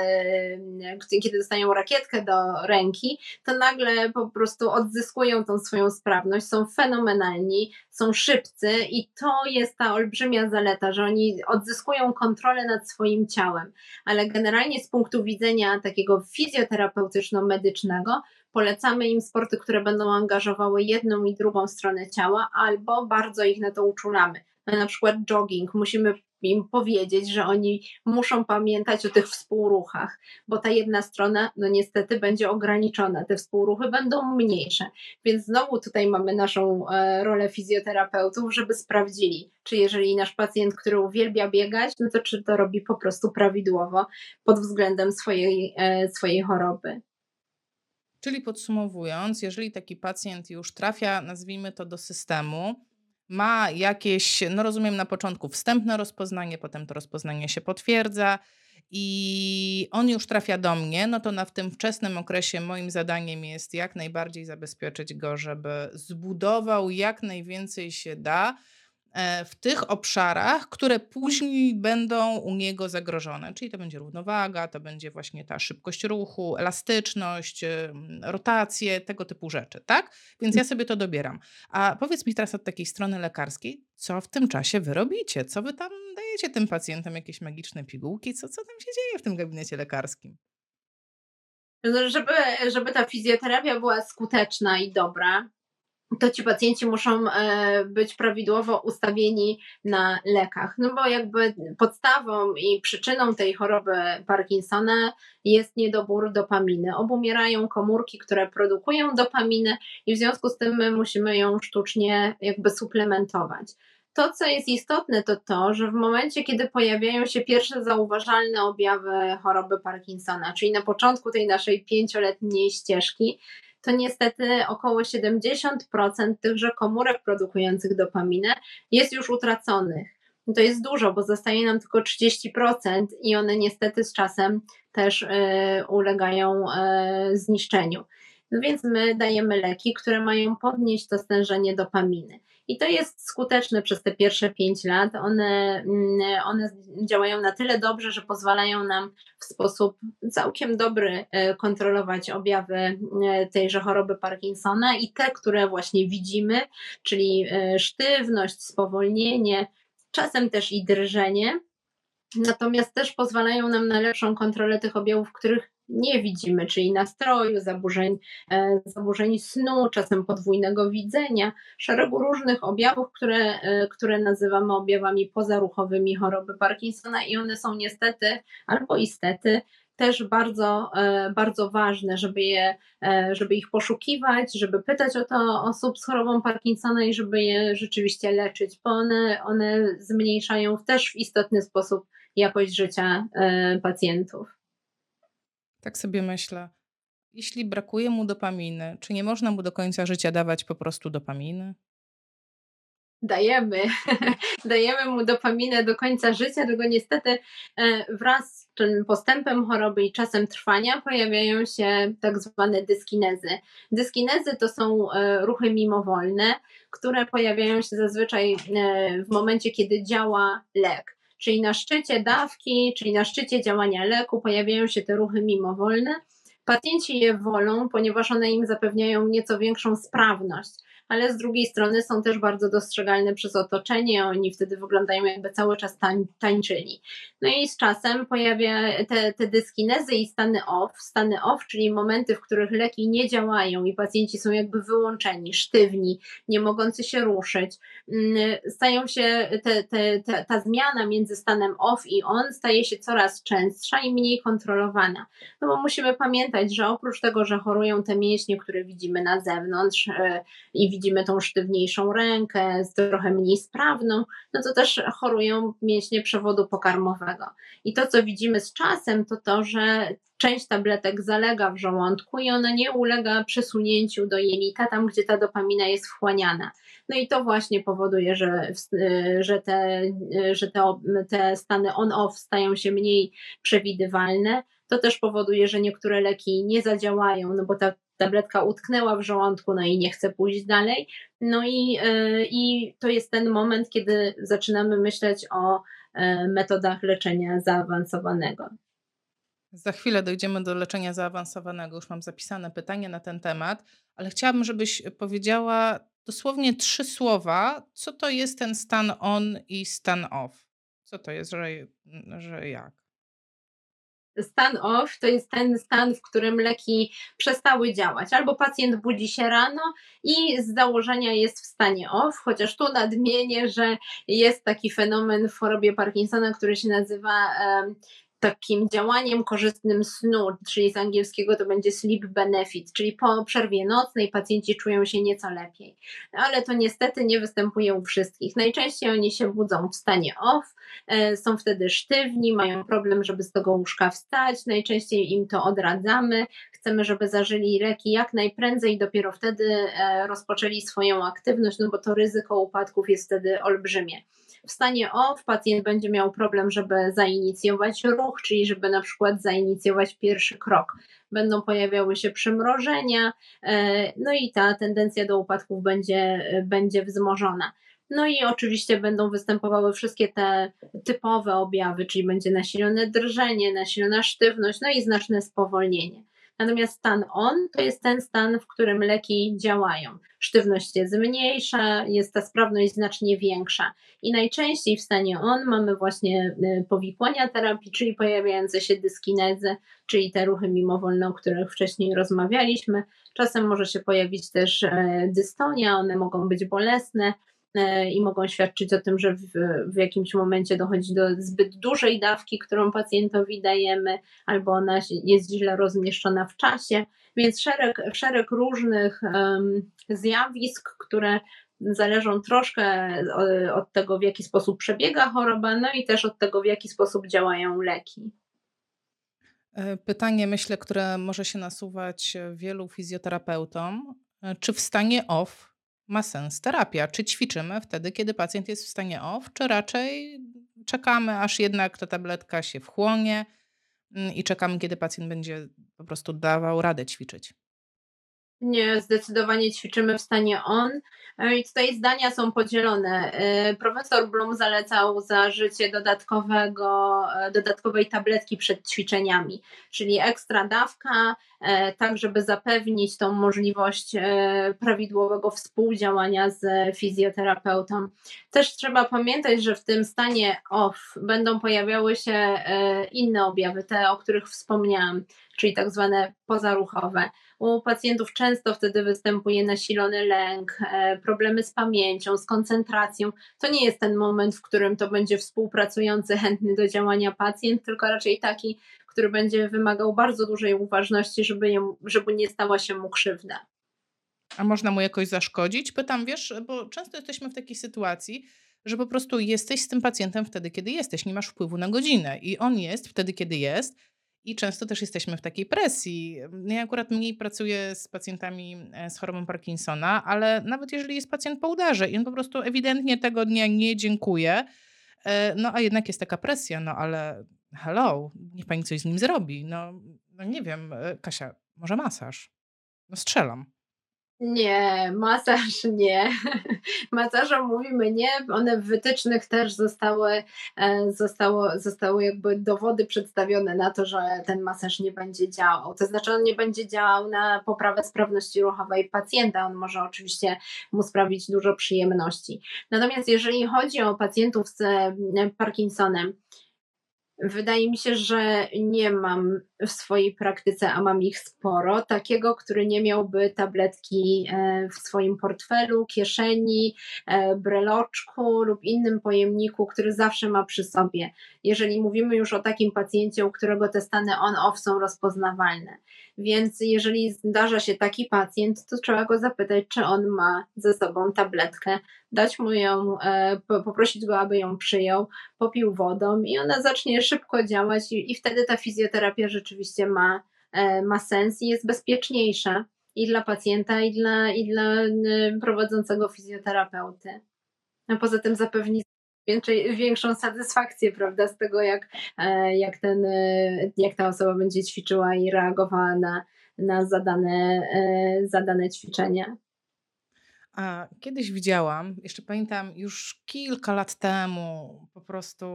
kiedy dostają rakietkę do ręki, to nagle po prostu odzyskują tą swoją sprawność, są fenomenalni, są szybcy i to jest ta olbrzymia zaleta, że oni odzyskują kontrolę nad swoim ciałem, ale generalnie z punktu widzenia takiego fizjoterapeutyczno-medycznego polecamy im sporty, które będą angażowały jedną i drugą stronę ciała, albo bardzo ich na to uczulamy. Na przykład jogging, musimy im powiedzieć, że oni muszą pamiętać o tych współruchach, bo ta jedna strona, no niestety, będzie ograniczona, te współruchy będą mniejsze. Więc znowu tutaj mamy naszą e, rolę fizjoterapeutów, żeby sprawdzili, czy jeżeli nasz pacjent, który uwielbia biegać, no to czy to robi po prostu prawidłowo pod względem swojej, e, swojej choroby. Czyli podsumowując, jeżeli taki pacjent już trafia, nazwijmy to, do systemu, ma jakieś, no rozumiem na początku wstępne rozpoznanie, potem to rozpoznanie się potwierdza i on już trafia do mnie, no to na w tym wczesnym okresie moim zadaniem jest jak najbardziej zabezpieczyć go, żeby zbudował jak najwięcej się da w tych obszarach, które później będą u niego zagrożone. Czyli to będzie równowaga, to będzie właśnie ta szybkość ruchu, elastyczność, rotacje, tego typu rzeczy, tak? Więc ja sobie to dobieram. A powiedz mi teraz od takiej strony lekarskiej, co w tym czasie wy robicie? Co wy tam dajecie tym pacjentom? Jakieś magiczne pigułki? Co, co tam się dzieje w tym gabinecie lekarskim? Żeby, żeby ta fizjoterapia była skuteczna i dobra, to ci pacjenci muszą e, być prawidłowo ustawieni na lekach. No bo jakby podstawą i przyczyną tej choroby Parkinsona jest niedobór dopaminy. Obumierają komórki, które produkują dopaminę i w związku z tym my musimy ją sztucznie jakby suplementować. To, co jest istotne, to to, że w momencie, kiedy pojawiają się pierwsze zauważalne objawy choroby Parkinsona, czyli na początku tej naszej pięcioletniej ścieżki, to niestety około 70% tychże komórek produkujących dopaminę jest już utraconych. To jest dużo, bo zostaje nam tylko 30% i one niestety z czasem też y, ulegają y, zniszczeniu. No więc my dajemy leki, które mają podnieść to stężenie dopaminy. I to jest skuteczne przez te pierwsze 5 lat. One, mm, one działają na tyle dobrze, że pozwalają nam w sposób całkiem dobry e, kontrolować objawy e, tejże choroby Parkinsona i te, które właśnie widzimy, czyli e, sztywność, spowolnienie, czasem też i drżenie. Natomiast też pozwalają nam na lepszą kontrolę tych objawów, których nie widzimy, czyli nastroju, zaburzeń, e, zaburzeń snu, czasem podwójnego widzenia, szeregu różnych objawów, które, e, które nazywamy objawami pozaruchowymi choroby Parkinsona i one są niestety albo istety też bardzo, e, bardzo ważne, żeby, je, żeby ich poszukiwać, żeby pytać o to osób z chorobą Parkinsona i żeby je rzeczywiście leczyć, bo one, one zmniejszają też w istotny sposób jakość życia e, pacjentów. Tak sobie myślę. Jeśli brakuje mu dopaminy, czy nie można mu do końca życia dawać po prostu dopaminy? dajemy, dajemy mu dopaminę do końca życia, tylko niestety e, wraz z tym postępem choroby i czasem trwania pojawiają się tak zwane dyskinezy. Dyskinezy to są e, ruchy mimowolne, które pojawiają się zazwyczaj w momencie, kiedy działa lek. Czyli na szczycie dawki, czyli na szczycie działania leku pojawiają się te ruchy mimowolne. Pacjenci je wolą, ponieważ one im zapewniają nieco większą sprawność ale z drugiej strony są też bardzo dostrzegalne przez otoczenie, oni wtedy wyglądają jakby cały czas tań, tańczyli. No i z czasem pojawia te, te dyskinezy i stany off, stany off, czyli momenty, w których leki nie działają i pacjenci są jakby wyłączeni, sztywni, nie mogący się ruszyć. Mm, stają się, te, te, te, ta zmiana między stanem off i on staje się coraz częstsza i mniej kontrolowana. No bo musimy pamiętać, że oprócz tego, że chorują te mięśnie, które widzimy na zewnątrz e, i widzimy widzimy tą sztywniejszą rękę, trochę mniej sprawną, no to też chorują mięśnie przewodu pokarmowego. I to, co widzimy z czasem, to to, że część tabletek zalega w żołądku i ona nie ulega przesunięciu do jelita, tam gdzie ta dopamina jest wchłaniana. No i to właśnie powoduje, że, że, te, że te, te stany on-off stają się mniej przewidywalne. To też powoduje, że niektóre leki nie zadziałają, no bo ta tabletka utknęła w żołądku, no i nie chce pójść dalej. No i, e, i to jest ten moment, kiedy zaczynamy myśleć o e, metodach leczenia zaawansowanego. Za chwilę dojdziemy do leczenia zaawansowanego. Już mam zapisane pytanie na ten temat, ale chciałabym, żebyś powiedziała dosłownie trzy słowa, co to jest ten stan on i stan off. Co to jest, że, że jak? Stan off to jest ten stan, w którym leki przestały działać. Albo pacjent budzi się rano i z założenia jest w stanie off, chociaż tu nadmienię, że jest taki fenomen w chorobie Parkinsona, który się nazywa takim działaniem korzystnym snu, czyli z angielskiego to będzie sleep benefit, czyli po przerwie nocnej pacjenci czują się nieco lepiej. Ale to niestety nie występuje u wszystkich. Najczęściej oni się budzą w stanie off, e, są wtedy sztywni, mają problem, żeby z tego łóżka wstać, najczęściej im to odradzamy. Chcemy, żeby zażyli leki jak najprędzej, dopiero wtedy e, rozpoczęli swoją aktywność, no bo to ryzyko upadków jest wtedy olbrzymie. W stanie OFF pacjent będzie miał problem, żeby zainicjować ruch, czyli żeby na przykład zainicjować pierwszy krok. Będą pojawiały się przymrożenia, e, no i ta tendencja do upadków będzie, będzie wzmożona. No i oczywiście będą występowały wszystkie te typowe objawy, czyli będzie nasilone drżenie, nasilona sztywność, no i znaczne spowolnienie. Natomiast stan on to jest ten stan, w którym leki działają. Sztywność jest mniejsza, jest ta sprawność znacznie większa. I najczęściej w stanie on mamy właśnie y, powikłania terapii, czyli pojawiające się dyskinezy, czyli te ruchy mimowolne, o których wcześniej rozmawialiśmy. Czasem może się pojawić też e, dystonia, one mogą być bolesne, i mogą świadczyć o tym, że w, w jakimś momencie dochodzi do zbyt dużej dawki, którą pacjentowi dajemy, albo ona jest źle rozmieszczona w czasie. Więc szereg, szereg różnych um, zjawisk, które zależą troszkę od tego, w jaki sposób przebiega choroba, no i też od tego, w jaki sposób działają leki. E, pytanie, myślę, które może się nasuwać wielu fizjoterapeutom. E, czy w stanie OFF ma sens terapia? Czy ćwiczymy wtedy, kiedy pacjent jest w stanie off, czy raczej czekamy, aż jednak ta tabletka się wchłonie mm, i czekamy, kiedy pacjent będzie po prostu dawał radę ćwiczyć? Nie, zdecydowanie ćwiczymy w stanie on. E, I tutaj zdania są podzielone. E, profesor Blum zalecał zażycie dodatkowego, e, dodatkowej tabletki przed ćwiczeniami, czyli ekstra dawka, tak żeby zapewnić tą możliwość prawidłowego współdziałania z fizjoterapeutą. Też trzeba pamiętać, że w tym stanie off będą pojawiały się inne objawy, te, o których wspomniałam, czyli tak zwane pozaruchowe. U pacjentów często wtedy występuje nasilony lęk, e, problemy z pamięcią, z koncentracją. To nie jest ten moment, w którym to będzie współpracujący, chętny do działania pacjent, tylko raczej taki, który będzie wymagał bardzo dużej uważności, żeby, żeby nie stała się mu krzywda. A można mu jakoś zaszkodzić? Pytam, wiesz, bo często jesteśmy w takiej sytuacji, że po prostu jesteś z tym pacjentem wtedy, kiedy jesteś, nie masz wpływu na godzinę i on jest wtedy, kiedy jest. I często też jesteśmy w takiej presji. Ja akurat mniej pracuję z pacjentami e, z chorobą Parkinsona, ale nawet jeżeli jest pacjent po udarze i on po prostu ewidentnie tego dnia nie dziękuje, e, no a jednak jest taka presja, no ale hello, niech pani coś z nim zrobi. No, no nie wiem, e, Kasia, może masaż? No strzelam. Nie, masaż nie. Masażom mówimy nie. One w wytycznych też zostały, e, zostało, zostały jakby dowody przedstawione na to, że ten masaż nie będzie działał. To znaczy on nie będzie działał na poprawę sprawności ruchowej pacjenta. On może oczywiście mu sprawić dużo przyjemności. Natomiast jeżeli chodzi o pacjentów z e, Parkinsonem, Wydaje mi się, że nie mam w swojej praktyce, a mam ich sporo, takiego, który nie miałby tabletki e, w swoim portfelu, kieszeni, e, breloczku lub innym pojemniku, który zawsze ma przy sobie. Jeżeli mówimy już o takim pacjencie, u którego te stany on-off są rozpoznawalne. Więc jeżeli zdarza się taki pacjent, to trzeba go zapytać, czy on ma ze sobą tabletkę, dać mu ją, e, poprosić go, aby ją przyjął, popił wodą i ona zacznie szybko działać i, i wtedy ta fizjoterapia rzeczywiście ma, e, ma sens i jest bezpieczniejsza i dla pacjenta, i dla, i dla prowadzącego fizjoterapeuty. A poza tym zapewni większej, większą satysfakcję, prawda, z tego, jak, e, jak, ten, jak ta osoba będzie ćwiczyła i reagowała na, na zadane, zadane ćwiczenia. A kiedyś widziałam, jeszcze pamiętam już kilka lat temu, po prostu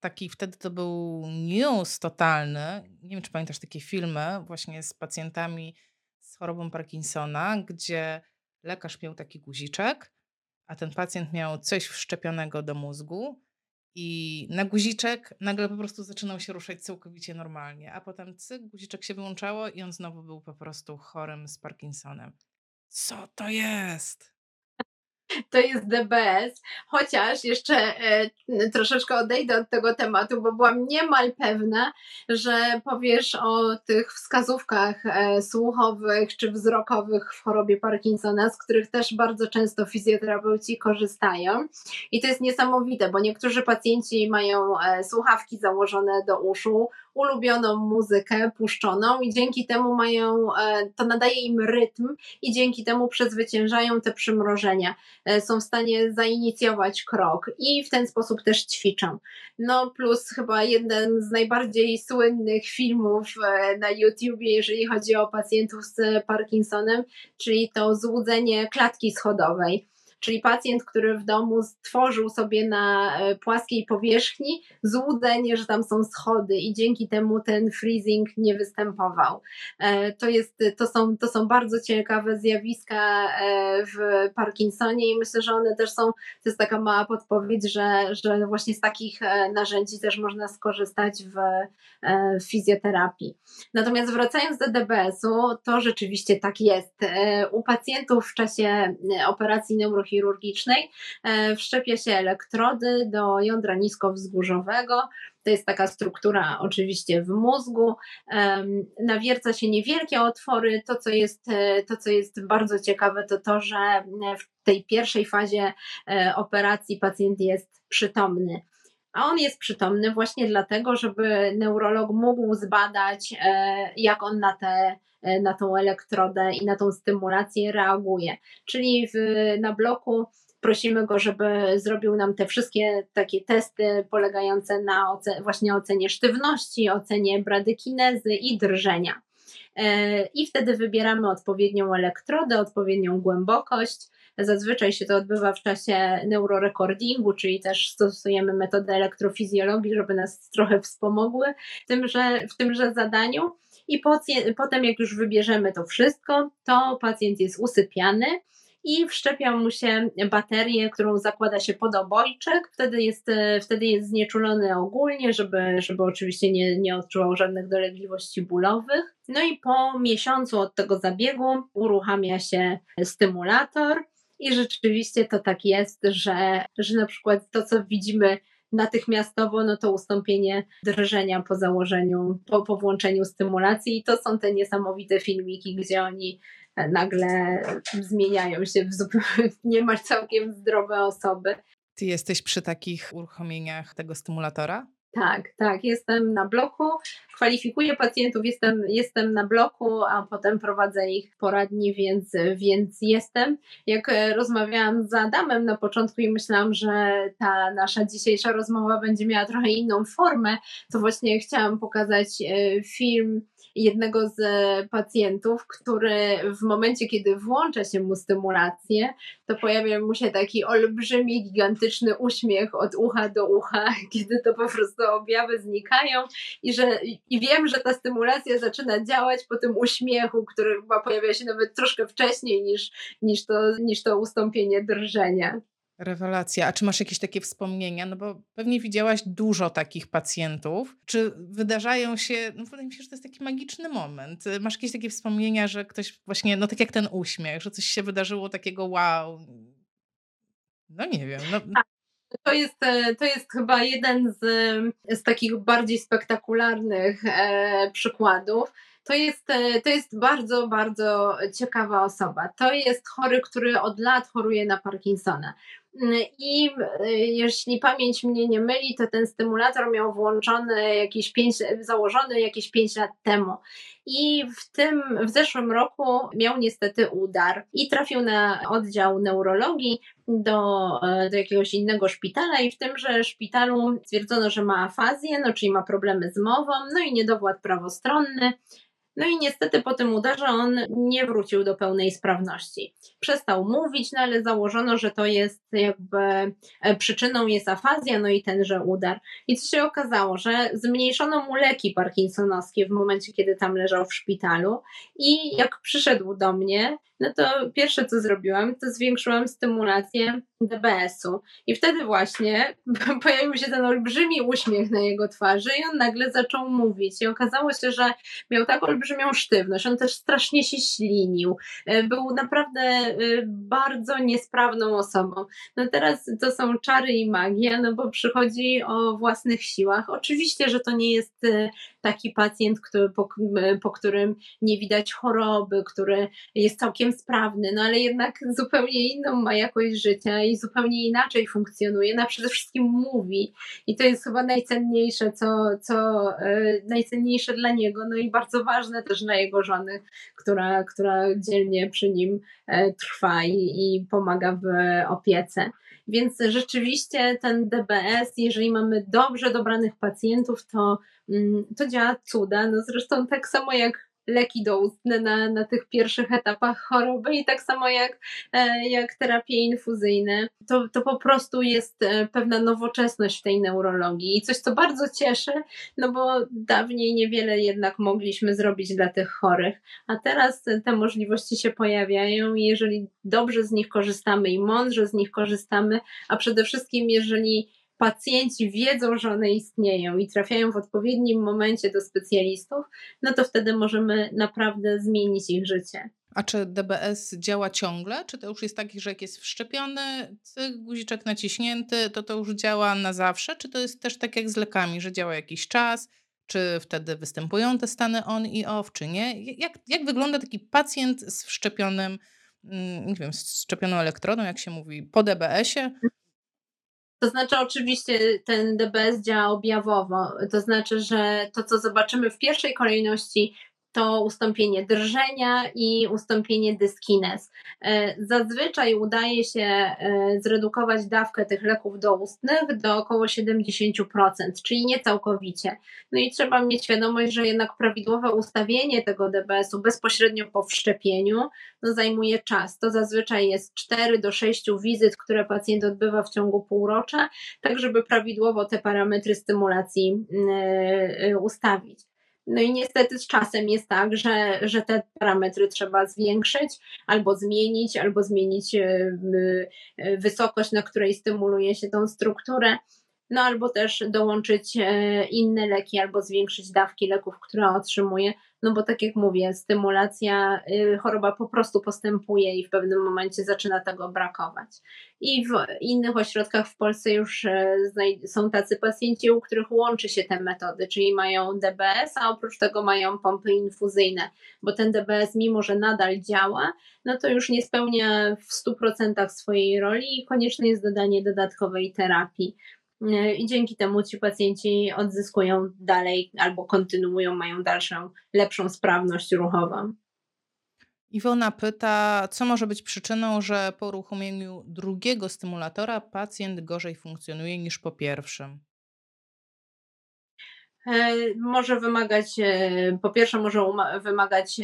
taki, wtedy to był news totalny. Nie wiem, czy pamiętasz takie filmy właśnie z pacjentami z chorobą Parkinsona, gdzie lekarz miał taki guziczek, a ten pacjent miał coś wszczepionego do mózgu i na guziczek nagle po prostu zaczynał się ruszać całkowicie normalnie, a potem cyk, guziczek się wyłączało i on znowu był po prostu chorym z Parkinsonem. Co to jest? To jest DBS, chociaż jeszcze e, troszeczkę odejdę od tego tematu, bo byłam niemal pewna, że powiesz o tych wskazówkach e, słuchowych czy wzrokowych w chorobie Parkinsona, z których też bardzo często fizjoterapeuci korzystają. I to jest niesamowite, bo niektórzy pacjenci mają e, słuchawki założone do uszu, ulubioną muzykę puszczoną i dzięki temu mają, e, to nadaje im rytm i dzięki temu przezwyciężają te przymrożenia. E, są w stanie zainicjować krok i w ten sposób też ćwiczą. No plus chyba jeden z najbardziej słynnych filmów e, na YouTubie, jeżeli chodzi o pacjentów z Parkinsonem, czyli to złudzenie klatki schodowej czyli pacjent, który w domu stworzył sobie na e, płaskiej powierzchni złudzenie, że tam są schody i dzięki temu ten freezing nie występował. E, to, jest, to, są, to są bardzo ciekawe zjawiska e, w Parkinsonie i myślę, że one też są, to jest taka mała podpowiedź, że, że właśnie z takich narzędzi też można skorzystać w, w fizjoterapii. Natomiast wracając do DBS-u, to rzeczywiście tak jest. U pacjentów w czasie operacji neurochirurgicznej chirurgicznej e, wszczepia się elektrody do jądra niskowzgórzowego. To jest taka struktura oczywiście w mózgu. Nawierca się niewielkie otwory. To co, jest, e, to, co jest bardzo ciekawe, to to, że w tej pierwszej fazie e, operacji pacjent jest przytomny a on jest przytomny właśnie dlatego, żeby neurolog mógł zbadać, jak on na te E, na tą elektrodę i na tą stymulację reaguje. Czyli w, na bloku prosimy go, żeby zrobił nam te wszystkie takie testy polegające na właśnie ocenie sztywności, ocenie bradykinezy i drżenia. E, I wtedy wybieramy odpowiednią elektrodę, odpowiednią głębokość. Zazwyczaj się to odbywa w czasie neurorekordingu, czyli też stosujemy metodę elektrofizjologii, żeby nas trochę wspomogły w tymże, w tymże zadaniu i potem jak już wybierzemy to wszystko, to pacjent jest usypiany i wszczepia mu się baterię, którą zakłada się pod obojczek, wtedy jest, wtedy jest znieczulony ogólnie, żeby, żeby oczywiście nie, nie odczuwał żadnych dolegliwości bólowych. No i po miesiącu od tego zabiegu uruchamia się stymulator i rzeczywiście to tak jest, że, że na przykład to, co widzimy natychmiastowo, no to ustąpienie drżenia po założeniu, po, po włączeniu stymulacji. I to są te niesamowite filmiki, gdzie oni nagle zmieniają się w zupełnie niemal całkiem zdrowe osoby. Ty jesteś przy takich uruchomieniach tego stymulatora? Tak, tak, jestem na bloku, kwalifikuję pacjentów, jestem, jestem na bloku, a potem prowadzę ich poradni, więc, więc jestem. Jak e, rozmawiałam z Adamem na początku i myślałam, że ta nasza dzisiejsza rozmowa będzie miała trochę inną formę, to właśnie chciałam pokazać e, film jednego z pacjentów, który w momencie, kiedy włącza się mu stymulację, to pojawia mu się taki olbrzymi, gigantyczny uśmiech od ucha do ucha, kiedy to po prostu objawy znikają i że i wiem, że ta stymulacja zaczyna działać po tym uśmiechu, który chyba pojawia się nawet troszkę wcześniej niż, niż, to, niż to ustąpienie drżenia. Rewelacja. A czy masz jakieś takie wspomnienia? No bo pewnie widziałaś dużo takich pacjentów. Czy wydarzają się, no wydaje mi się, że to jest taki magiczny moment. Masz jakieś takie wspomnienia, że ktoś właśnie, no tak jak ten uśmiech, że coś się wydarzyło takiego wow. No nie wiem. No. Tak. To jest, e, to jest chyba jeden z, z takich bardziej spektakularnych e, przykładów. To jest, e, to jest bardzo, bardzo ciekawa osoba. To jest chory, który od lat choruje na Parkinsona. I y, jeśli pamięć mnie nie myli, to ten stymulator miał włączony jakieś pięć, założony jakieś 5 lat temu. I w tym, w zeszłym roku miał niestety udar i trafił na oddział neurologii do, e, do jakiegoś innego szpitala i w tymże szpitalu stwierdzono, że ma afazję, no czyli ma problemy z mową, no i niedowład prawostronny. No i niestety po tym udarze on nie wrócił do pełnej sprawności. Przestał mówić, no ale założono, że to jest jakby e, przyczyną jest afazja, no i tenże udar. I co się okazało, że zmniejszono mu leki parkinsonowskie w momencie, kiedy tam leżał w szpitalu i jak przyszedł do mnie, no to pierwsze co zrobiłam, to zwiększyłam stymulację DBS-u. I wtedy właśnie pojawił się ten olbrzymi uśmiech na jego twarzy i on nagle zaczął mówić. I okazało się, że miał tak olbrzymią sztywność, on też strasznie się ślinił. E, był naprawdę e, bardzo niesprawną osobą. No teraz to są czary i magia, no bo przychodzi o własnych siłach. Oczywiście, że to nie jest e, taki pacjent, który, po, po którym nie widać choroby, który jest całkiem sprawny, no ale jednak zupełnie inną ma jakość życia i zupełnie inaczej funkcjonuje, no przede wszystkim mówi i to jest chyba najcenniejsze, co, co najcenniejsze dla niego, no i bardzo ważne też dla jego żony, która, która dzielnie przy nim e, trwa i, i pomaga w opiece. Więc rzeczywiście ten DBS, jeżeli mamy dobrze dobranych pacjentów, to, mm, to działa cuda. No zresztą tak samo jak leki doustne na, na tych pierwszych etapach choroby i tak samo jak, e, jak terapie infuzyjne. To, to po prostu jest e, pewna nowoczesność w tej neurologii i coś, co bardzo cieszy, no bo dawniej niewiele jednak mogliśmy zrobić dla tych chorych, a teraz te możliwości się pojawiają i jeżeli dobrze z nich korzystamy i mądrze z nich korzystamy, a przede wszystkim jeżeli pacjenci wiedzą, że one istnieją i trafiają w odpowiednim momencie do specjalistów, no to wtedy możemy naprawdę zmienić ich życie. A czy DBS działa ciągle? Czy to już jest taki, że jak jest wszczepiony, guziczek naciśnięty, to to już działa na zawsze? Czy to jest też tak jak z lekami, że działa jakiś czas? Czy wtedy występują te stany on i off, czy nie? Jak, jak wygląda taki pacjent z wszczepionym, mm, nie wiem, z szczepioną elektrodą, jak się mówi, po DBS-ie? To znaczy, oczywiście ten DBS działa objawowo. To znaczy, że to, co zobaczymy w pierwszej kolejności, to ustąpienie drżenia i ustąpienie dyskines. E, zazwyczaj udaje się e, zredukować dawkę tych leków doustnych do około 70%, czyli nie całkowicie. No i trzeba mieć świadomość, że jednak prawidłowe ustawienie tego DBS-u bezpośrednio po wszczepieniu no zajmuje czas. To zazwyczaj jest 4 do 6 wizyt, które pacjent odbywa w ciągu półrocza, tak żeby prawidłowo te parametry stymulacji e, ustawić. No i niestety z czasem jest tak, że, że te parametry trzeba zwiększyć albo zmienić, albo zmienić e, e, wysokość, na której stymuluje się tą strukturę. No albo też dołączyć e, inne leki, albo zwiększyć dawki leków, które otrzymuje, no bo tak jak mówię, stymulacja, y, choroba po prostu postępuje i w pewnym momencie zaczyna tego brakować. I w innych ośrodkach w Polsce już e, są tacy pacjenci, u których łączy się te metody, czyli mają DBS, a oprócz tego mają pompy infuzyjne, bo ten DBS, mimo że nadal działa, no to już nie spełnia w 100% swojej roli i konieczne jest dodanie dodatkowej terapii. E, i dzięki temu ci pacjenci odzyskują dalej albo kontynuują, mają dalszą, lepszą sprawność ruchową. Iwona pyta, co może być przyczyną, że po uruchomieniu drugiego stymulatora pacjent gorzej funkcjonuje niż po pierwszym? E, może wymagać, e, po pierwsze, może wymagać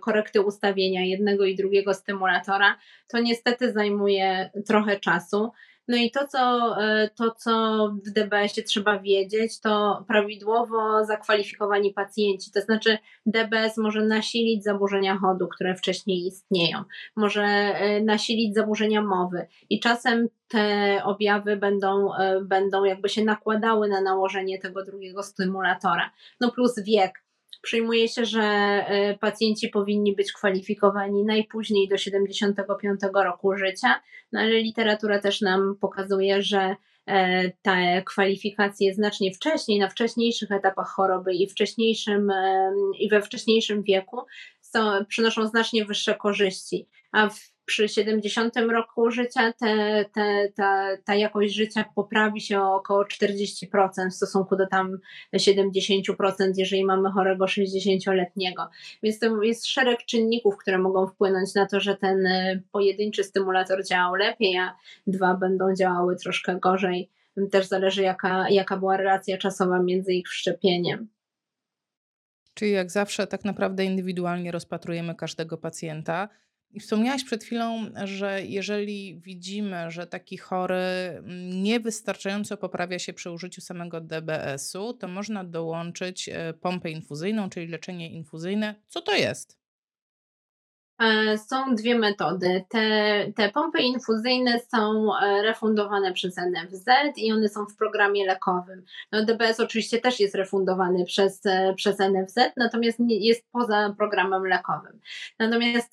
korekty ustawienia jednego i drugiego stymulatora. To niestety zajmuje trochę czasu. No i to, co, e, to, co w DBS-ie trzeba wiedzieć, to prawidłowo zakwalifikowani pacjenci. To znaczy, DBS może nasilić zaburzenia chodu, które wcześniej istnieją, może e, nasilić zaburzenia mowy i czasem te objawy będą, e, będą jakby się nakładały na nałożenie tego drugiego stymulatora. No plus wiek Przyjmuje się, że e, pacjenci powinni być kwalifikowani najpóźniej do 75 roku życia, no ale literatura też nam pokazuje, że e, te kwalifikacje znacznie wcześniej, na wcześniejszych etapach choroby i, wcześniejszym, e, i we wcześniejszym wieku są, przynoszą znacznie wyższe korzyści. A w przy 70 roku życia te, te, ta, ta jakość życia poprawi się o około 40% w stosunku do tam 70%, jeżeli mamy chorego 60-letniego. Więc to jest szereg czynników, które mogą wpłynąć na to, że ten e, pojedynczy stymulator działał lepiej, a dwa będą działały troszkę gorzej. Też zależy, jaka, jaka była relacja czasowa między ich wszczepieniem. Czyli jak zawsze, tak naprawdę indywidualnie rozpatrujemy każdego pacjenta. I wspomniałaś przed chwilą, że jeżeli widzimy, że taki chory mm, niewystarczająco poprawia się przy użyciu samego DBS-u, to można dołączyć e, pompę infuzyjną, czyli leczenie infuzyjne. Co to jest? E, są dwie metody. Te, te pompy infuzyjne są e, refundowane przez NFZ i one są w programie lekowym. No DBS oczywiście też jest refundowany przez, e, przez NFZ, natomiast jest poza programem lekowym. Natomiast,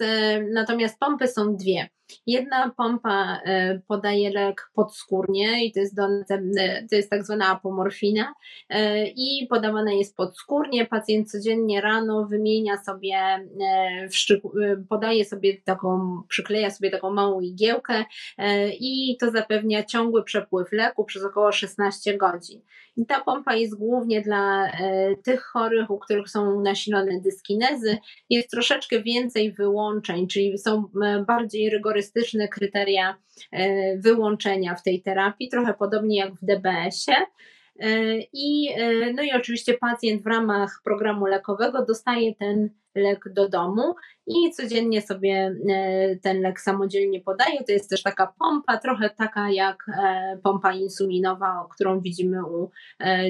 natomiast pompy są dwie. Jedna pompa e, podaje lek podskórnie i to jest, do, to jest tak zwana apomorfina e, i podawana jest podskórnie. Pacjent codziennie rano wymienia sobie, e, podaje sobie taką, przykleja sobie taką małą igiełkę i to zapewnia ciągły przepływ leku przez około 16 godzin. I ta pompa jest głównie dla tych chorych, u których są nasilone dyskinezy. Jest troszeczkę więcej wyłączeń, czyli są bardziej rygorystyczne rygorystyczne kryteria e, wyłączenia w tej terapii, trochę podobnie jak w DBS-ie. E, I, e, no i oczywiście pacjent w ramach programu lekowego dostaje ten lek do domu i codziennie sobie ten lek samodzielnie podaje. To jest też taka pompa, trochę taka jak pompa insulinowa, którą widzimy u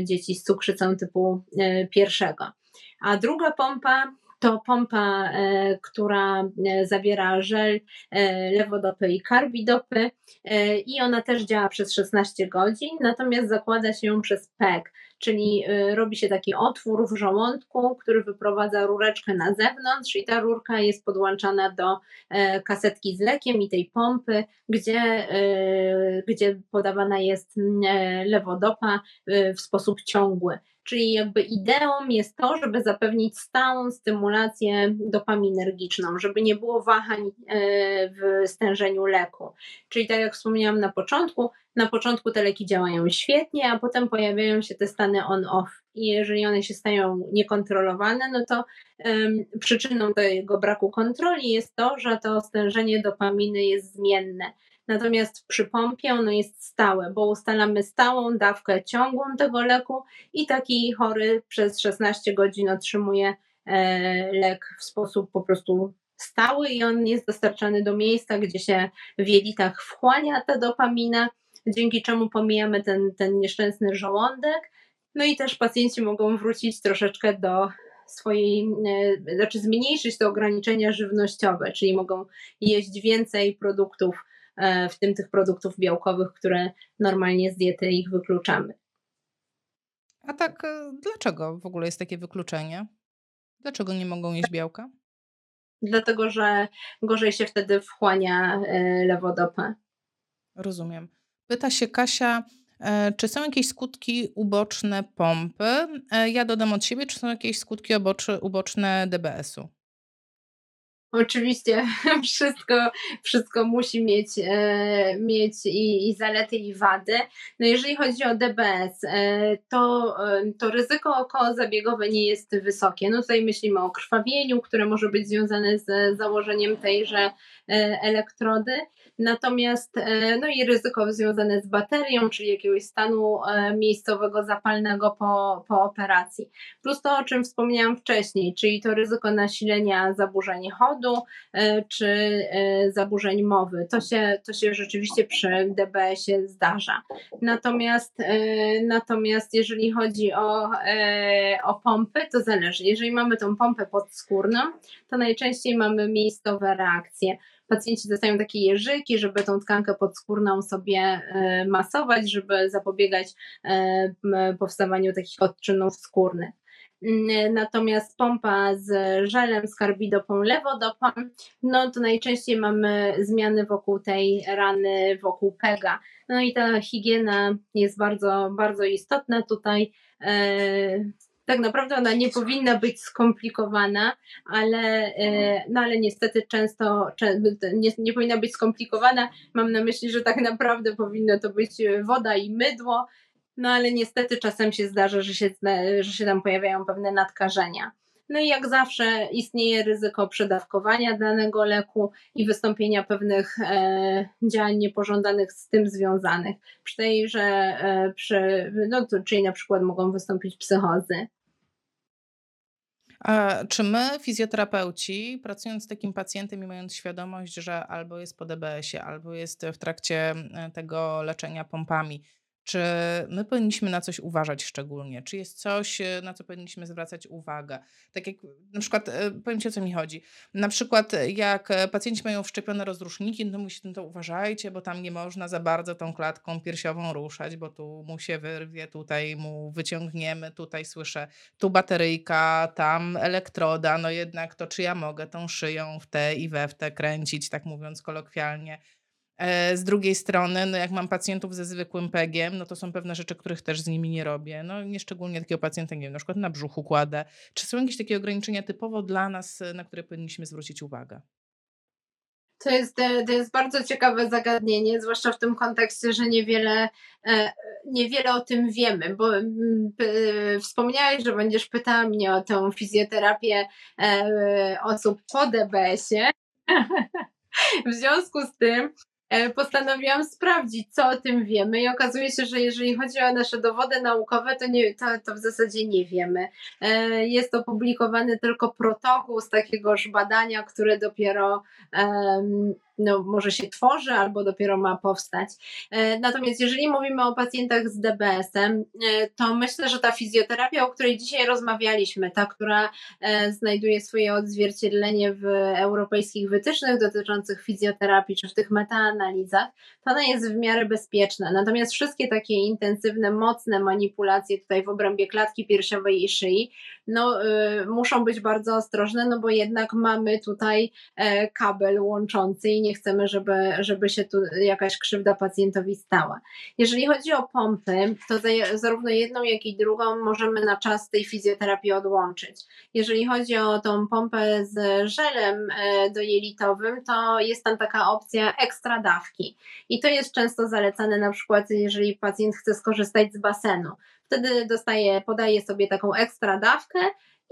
dzieci z cukrzycą typu pierwszego. A druga pompa to pompa, e, która e, zawiera żel, e, lewodopy i karbidopy i ona też działa przez 16 godzin, natomiast zakłada się ją przez PEG, czyli robi się taki otwór w żołądku, który wyprowadza rureczkę na zewnątrz i ta rurka jest podłączana do kasetki z lekiem i tej pompy, gdzie, gdzie podawana jest lewodopa w sposób ciągły. Czyli jakby ideą jest to, żeby zapewnić stałą stymulację dopaminergiczną, żeby nie było wahań e, w stężeniu leku. Czyli tak jak wspomniałam na początku, na początku te leki działają świetnie, a potem pojawiają się te stany on-off. I jeżeli one się stają niekontrolowane, no to um, przyczyną tego braku kontroli jest to, że to stężenie dopaminy jest zmienne. Natomiast przy pompie ono jest stałe, bo ustalamy stałą dawkę ciągłą tego leku i taki chory przez 16 godzin otrzymuje e, lek w sposób po prostu stały i on jest dostarczany do miejsca, gdzie się w jelitach wchłania ta dopamina, dzięki czemu pomijamy ten, ten nieszczęsny żołądek. No i też pacjenci mogą wrócić troszeczkę do swojej, e, znaczy zmniejszyć te ograniczenia żywnościowe, czyli mogą jeść więcej produktów w tym tych produktów białkowych, które normalnie z diety ich wykluczamy. A tak, dlaczego w ogóle jest takie wykluczenie? Dlaczego nie mogą jeść białka? Dlatego, że gorzej się wtedy wchłania lewodopę. Rozumiem. Pyta się Kasia, e, czy są jakieś skutki uboczne pompy? E, ja dodam od siebie, czy są jakieś skutki uboczne DBS-u? Oczywiście wszystko, wszystko musi mieć, e, mieć i, i zalety, i wady. No jeżeli chodzi o DBS, e, to, e, to ryzyko okołozabiegowe nie jest wysokie. No tutaj myślimy o krwawieniu, które może być związane z założeniem tejże elektrody. Natomiast no i ryzyko związane z baterią, czyli jakiegoś stanu miejscowego zapalnego po, po operacji. Plus to, o czym wspomniałam wcześniej, czyli to ryzyko nasilenia zaburzeń chodu e, czy zaburzeń mowy. To się, to się rzeczywiście przy DBS-ie zdarza. Natomiast, natomiast jeżeli chodzi o, o pompy, to zależy. Jeżeli mamy tą pompę podskórną, to najczęściej mamy miejscowe reakcje pacjenci dostają takie jeżyki, żeby tą tkankę podskórną sobie e, masować, żeby zapobiegać e, powstawaniu takich odczynów skórnych. Mm, natomiast pompa z żelem, z karbidopą, lewodopą, no to najczęściej mamy zmiany wokół tej rany, wokół pega. No i ta higiena jest bardzo, bardzo istotna tutaj. E, tak naprawdę ona nie powinna być skomplikowana, ale, e, no ale niestety często nie, nie powinna być skomplikowana. Mam na myśli, że tak naprawdę powinno to być woda i mydło, no ale niestety czasem się zdarza, że się, że się tam pojawiają pewne nadkażenia. No i jak zawsze istnieje ryzyko przedawkowania danego leku i wystąpienia pewnych e, działań niepożądanych z tym związanych. Przy tej, że e, przy, no, czyli na przykład mogą wystąpić psychozy. A czy my, fizjoterapeuci, pracując z takim pacjentem i mając świadomość, że albo jest po DBS-ie, albo jest w trakcie e, tego leczenia pompami, czy my powinniśmy na coś uważać szczególnie? Czy jest coś, e, na co powinniśmy zwracać uwagę? Tak jak na przykład, e, powiem Ci o co mi chodzi. Na przykład, jak pacjenci mają wszczepione rozruszniki, no to musicie to uważajcie, bo tam nie można za bardzo tą klatką piersiową ruszać, bo tu mu się wyrwie, tutaj mu wyciągniemy, tutaj słyszę, tu bateryjka, tam elektroda, no jednak to czy ja mogę tą szyją w te i we w te kręcić, tak mówiąc kolokwialnie E, z drugiej strony, no jak mam pacjentów ze zwykłym pegiem, no to są pewne rzeczy, których też z nimi nie robię. No nie szczególnie takiego pacjenta, nie wiem, na przykład na brzuchu kładę. Czy są jakieś takie ograniczenia typowo dla nas, na które powinniśmy zwrócić uwagę? To jest, e, to jest bardzo ciekawe zagadnienie, zwłaszcza w tym kontekście, że niewiele, e, niewiele o tym wiemy, bo mm, wspomniałeś, że będziesz pytała mnie o tę fizjoterapię osób po DBS-ie. W związku z tym E, postanowiłam sprawdzić, co o tym wiemy, i okazuje się, że jeżeli chodzi o nasze dowody naukowe, to, nie, to, to w zasadzie nie wiemy. E, jest opublikowany tylko protokół z takiegoż badania, które dopiero no, może się tworzy albo dopiero ma powstać. E, natomiast jeżeli mówimy o pacjentach z DBS-em, e, to myślę, że ta fizjoterapia, o której dzisiaj rozmawialiśmy, ta, która e, znajduje swoje odzwierciedlenie w europejskich wytycznych dotyczących fizjoterapii czy w tych metaanalizach, to ona jest w miarę bezpieczna. Natomiast wszystkie takie intensywne, mocne manipulacje tutaj w obrębie klatki piersiowej i szyi, no, muszą być bardzo ostrożne, no bo jednak mamy tutaj kabel łączący i nie chcemy, żeby, żeby się tu jakaś krzywda pacjentowi stała. Jeżeli chodzi o pompy, to zarówno jedną, jak i drugą możemy na czas tej fizjoterapii odłączyć. Jeżeli chodzi o tą pompę z żelem e, dojelitowym, to jest tam taka opcja ekstra dawki. I to jest często zalecane na przykład, jeżeli pacjent chce skorzystać z basenu. Wtedy dostaje, podaje sobie taką ekstra dawkę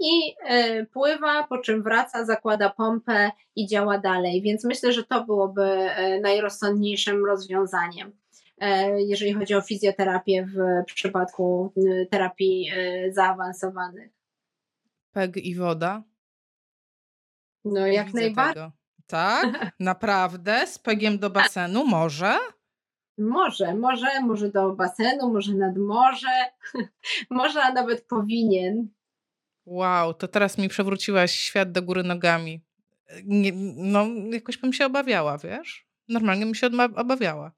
i e, pływa, po czym wraca, zakłada pompę i działa dalej. Więc myślę, że to byłoby e, najrozsądniejszym rozwiązaniem, e, jeżeli chodzi o fizjoterapię w przypadku terapii zaawansowanych. Peg i woda? No, jak najbardziej. Tak? Naprawdę? Z pegiem do basenu? Może? Może, może, może do basenu, może nad morze, może a nawet powinien. Wow, to teraz mi przewróciłaś świat do góry nogami. Nie, no, jakoś bym się obawiała, wiesz? Normalnie bym się obawiała.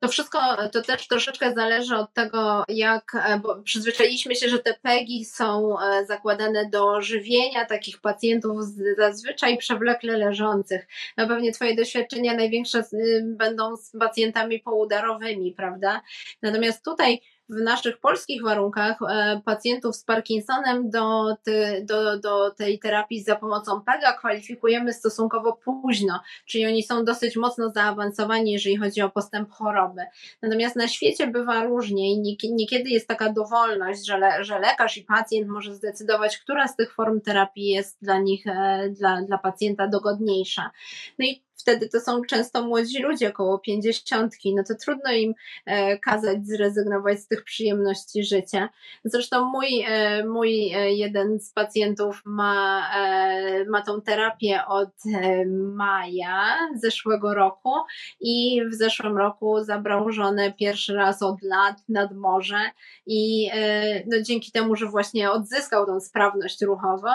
To wszystko, to też troszeczkę zależy od tego, jak, e, bo przyzwyczailiśmy się, że te PEGI są e, zakładane do żywienia takich pacjentów zazwyczaj przewlekle leżących. No pewnie Twoje doświadczenia największe będą z pacjentami poudarowymi, prawda? Natomiast tutaj w naszych polskich warunkach e, pacjentów z Parkinsonem do, do, do tej terapii za pomocą PEGA kwalifikujemy stosunkowo późno, czyli oni są dosyć mocno zaawansowani, jeżeli chodzi o postęp choroby. Natomiast na świecie bywa różnie i niekiedy jest taka dowolność, że, le, że lekarz i pacjent może zdecydować, która z tych form terapii jest dla nich, e, dla, dla pacjenta dogodniejsza. No i wtedy to są często młodzi ludzie, około pięćdziesiątki, no to trudno im e, kazać zrezygnować z tych przyjemności życia. Zresztą mój, e, mój e, jeden z pacjentów ma, ma tą terapię od maja zeszłego roku i w zeszłym roku zabrał żonę pierwszy raz od lat nad morze i no dzięki temu, że właśnie odzyskał tą sprawność ruchową,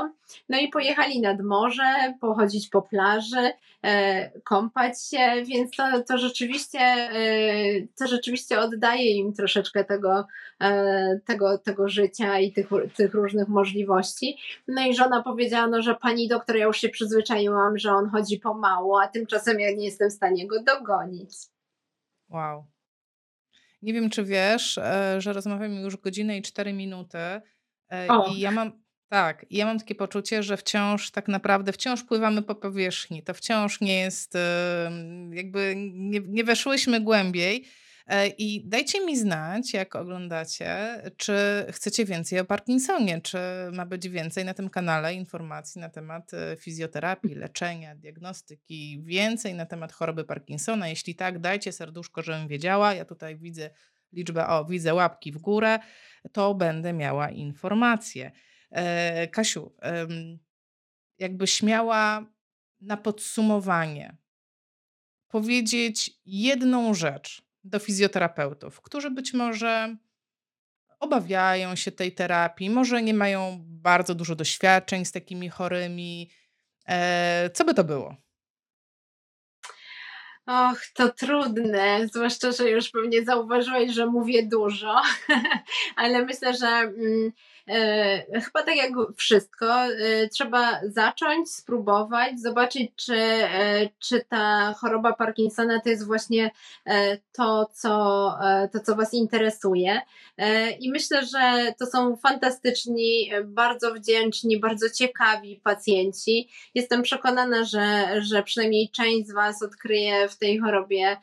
no i pojechali nad morze, pochodzić po plaży, kąpać się, więc to, to, rzeczywiście, e, to rzeczywiście oddaje im troszeczkę tego, e, tego, tego życia i tych, tych różnych możliwości. No i żona powiedziała, no, że pani doktor, ja już się przyzwyczaiłam, że on chodzi pomału, a tymczasem ja nie jestem w stanie go dogonić. Wow. Nie wiem, czy wiesz, e, że rozmawiamy już godzinę i cztery minuty. O. I ja mam, tak, ja mam takie poczucie, że wciąż tak naprawdę, wciąż pływamy po powierzchni. To wciąż nie jest, jakby nie, nie weszłyśmy głębiej. E, I dajcie mi znać, jak oglądacie, czy chcecie więcej o Parkinsonie, czy ma być więcej na tym kanale informacji na temat e, fizjoterapii, leczenia, diagnostyki, więcej na temat choroby Parkinsona. Jeśli tak, dajcie serduszko, żebym wiedziała. Ja tutaj widzę liczbę, o, widzę łapki w górę, to będę miała informacje. E, Kasiu, jakbyś miała na podsumowanie powiedzieć jedną rzecz do fizjoterapeutów, którzy być może obawiają się tej terapii, może nie mają bardzo dużo doświadczeń z takimi chorymi. E, co by to było? Och, to trudne, zwłaszcza, że już pewnie zauważyłeś, że mówię dużo, ale myślę, że mm, chyba tak jak wszystko, e, trzeba zacząć, spróbować, zobaczyć, czy, e, czy ta choroba Parkinsona to jest właśnie e, to, co, e, to, co Was interesuje. E, I myślę, że to są fantastyczni, bardzo wdzięczni, bardzo ciekawi pacjenci. Jestem przekonana, że, że przynajmniej część z Was odkryje w tej chorobie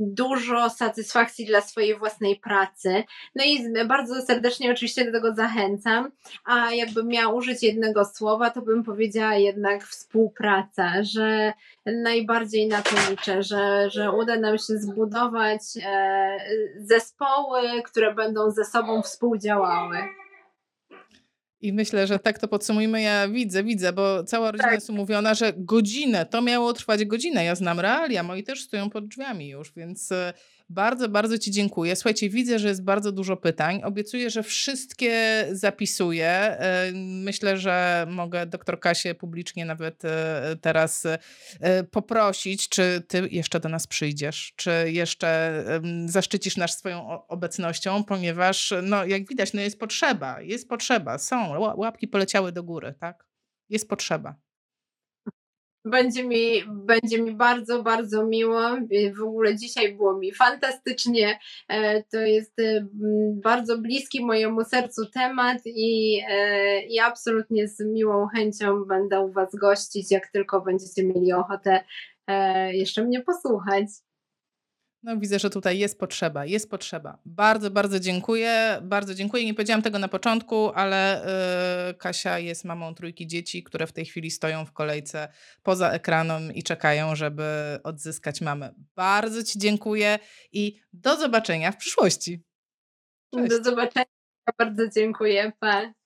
dużo satysfakcji dla swojej własnej pracy. No i bardzo serdecznie oczywiście do tego zachęcam. A jakbym miała użyć jednego słowa, to bym powiedziała jednak współpraca, że najbardziej na to liczę, że, że uda nam się zbudować e, zespoły, które będą ze sobą współdziałały. I myślę, że tak to podsumujmy. Ja widzę, widzę, bo cała rodzina tak. jest umówiona, że godzinę, to miało trwać godzinę. Ja znam realia, moi też stoją pod drzwiami już, więc e, bardzo, bardzo Ci dziękuję. Słuchajcie, widzę, że jest bardzo dużo pytań. Obiecuję, że wszystkie zapisuję. E, myślę, że mogę doktor Kasię publicznie nawet e, teraz e, poprosić, czy Ty jeszcze do nas przyjdziesz, czy jeszcze zaszczycisz nas swoją obecnością, ponieważ, no, jak widać, no jest potrzeba, jest potrzeba, są, łapki poleciały do góry, tak? Jest potrzeba. Będzie mi, będzie mi bardzo, bardzo miło. W ogóle dzisiaj było mi fantastycznie. E, to jest e, bardzo bliski mojemu sercu temat i, e, i absolutnie z miłą chęcią będę u Was gościć, jak tylko będziecie mieli ochotę jeszcze mnie posłuchać. No widzę, że tutaj jest potrzeba, jest potrzeba. Bardzo, bardzo dziękuję, bardzo dziękuję. Nie powiedziałam tego na początku, ale yy, Kasia jest mamą trójki dzieci, które w tej chwili stoją w kolejce poza ekranem i czekają, żeby odzyskać mamę. Bardzo Ci dziękuję i do zobaczenia w przyszłości. Cześć. Do zobaczenia, bardzo dziękuję. Pa.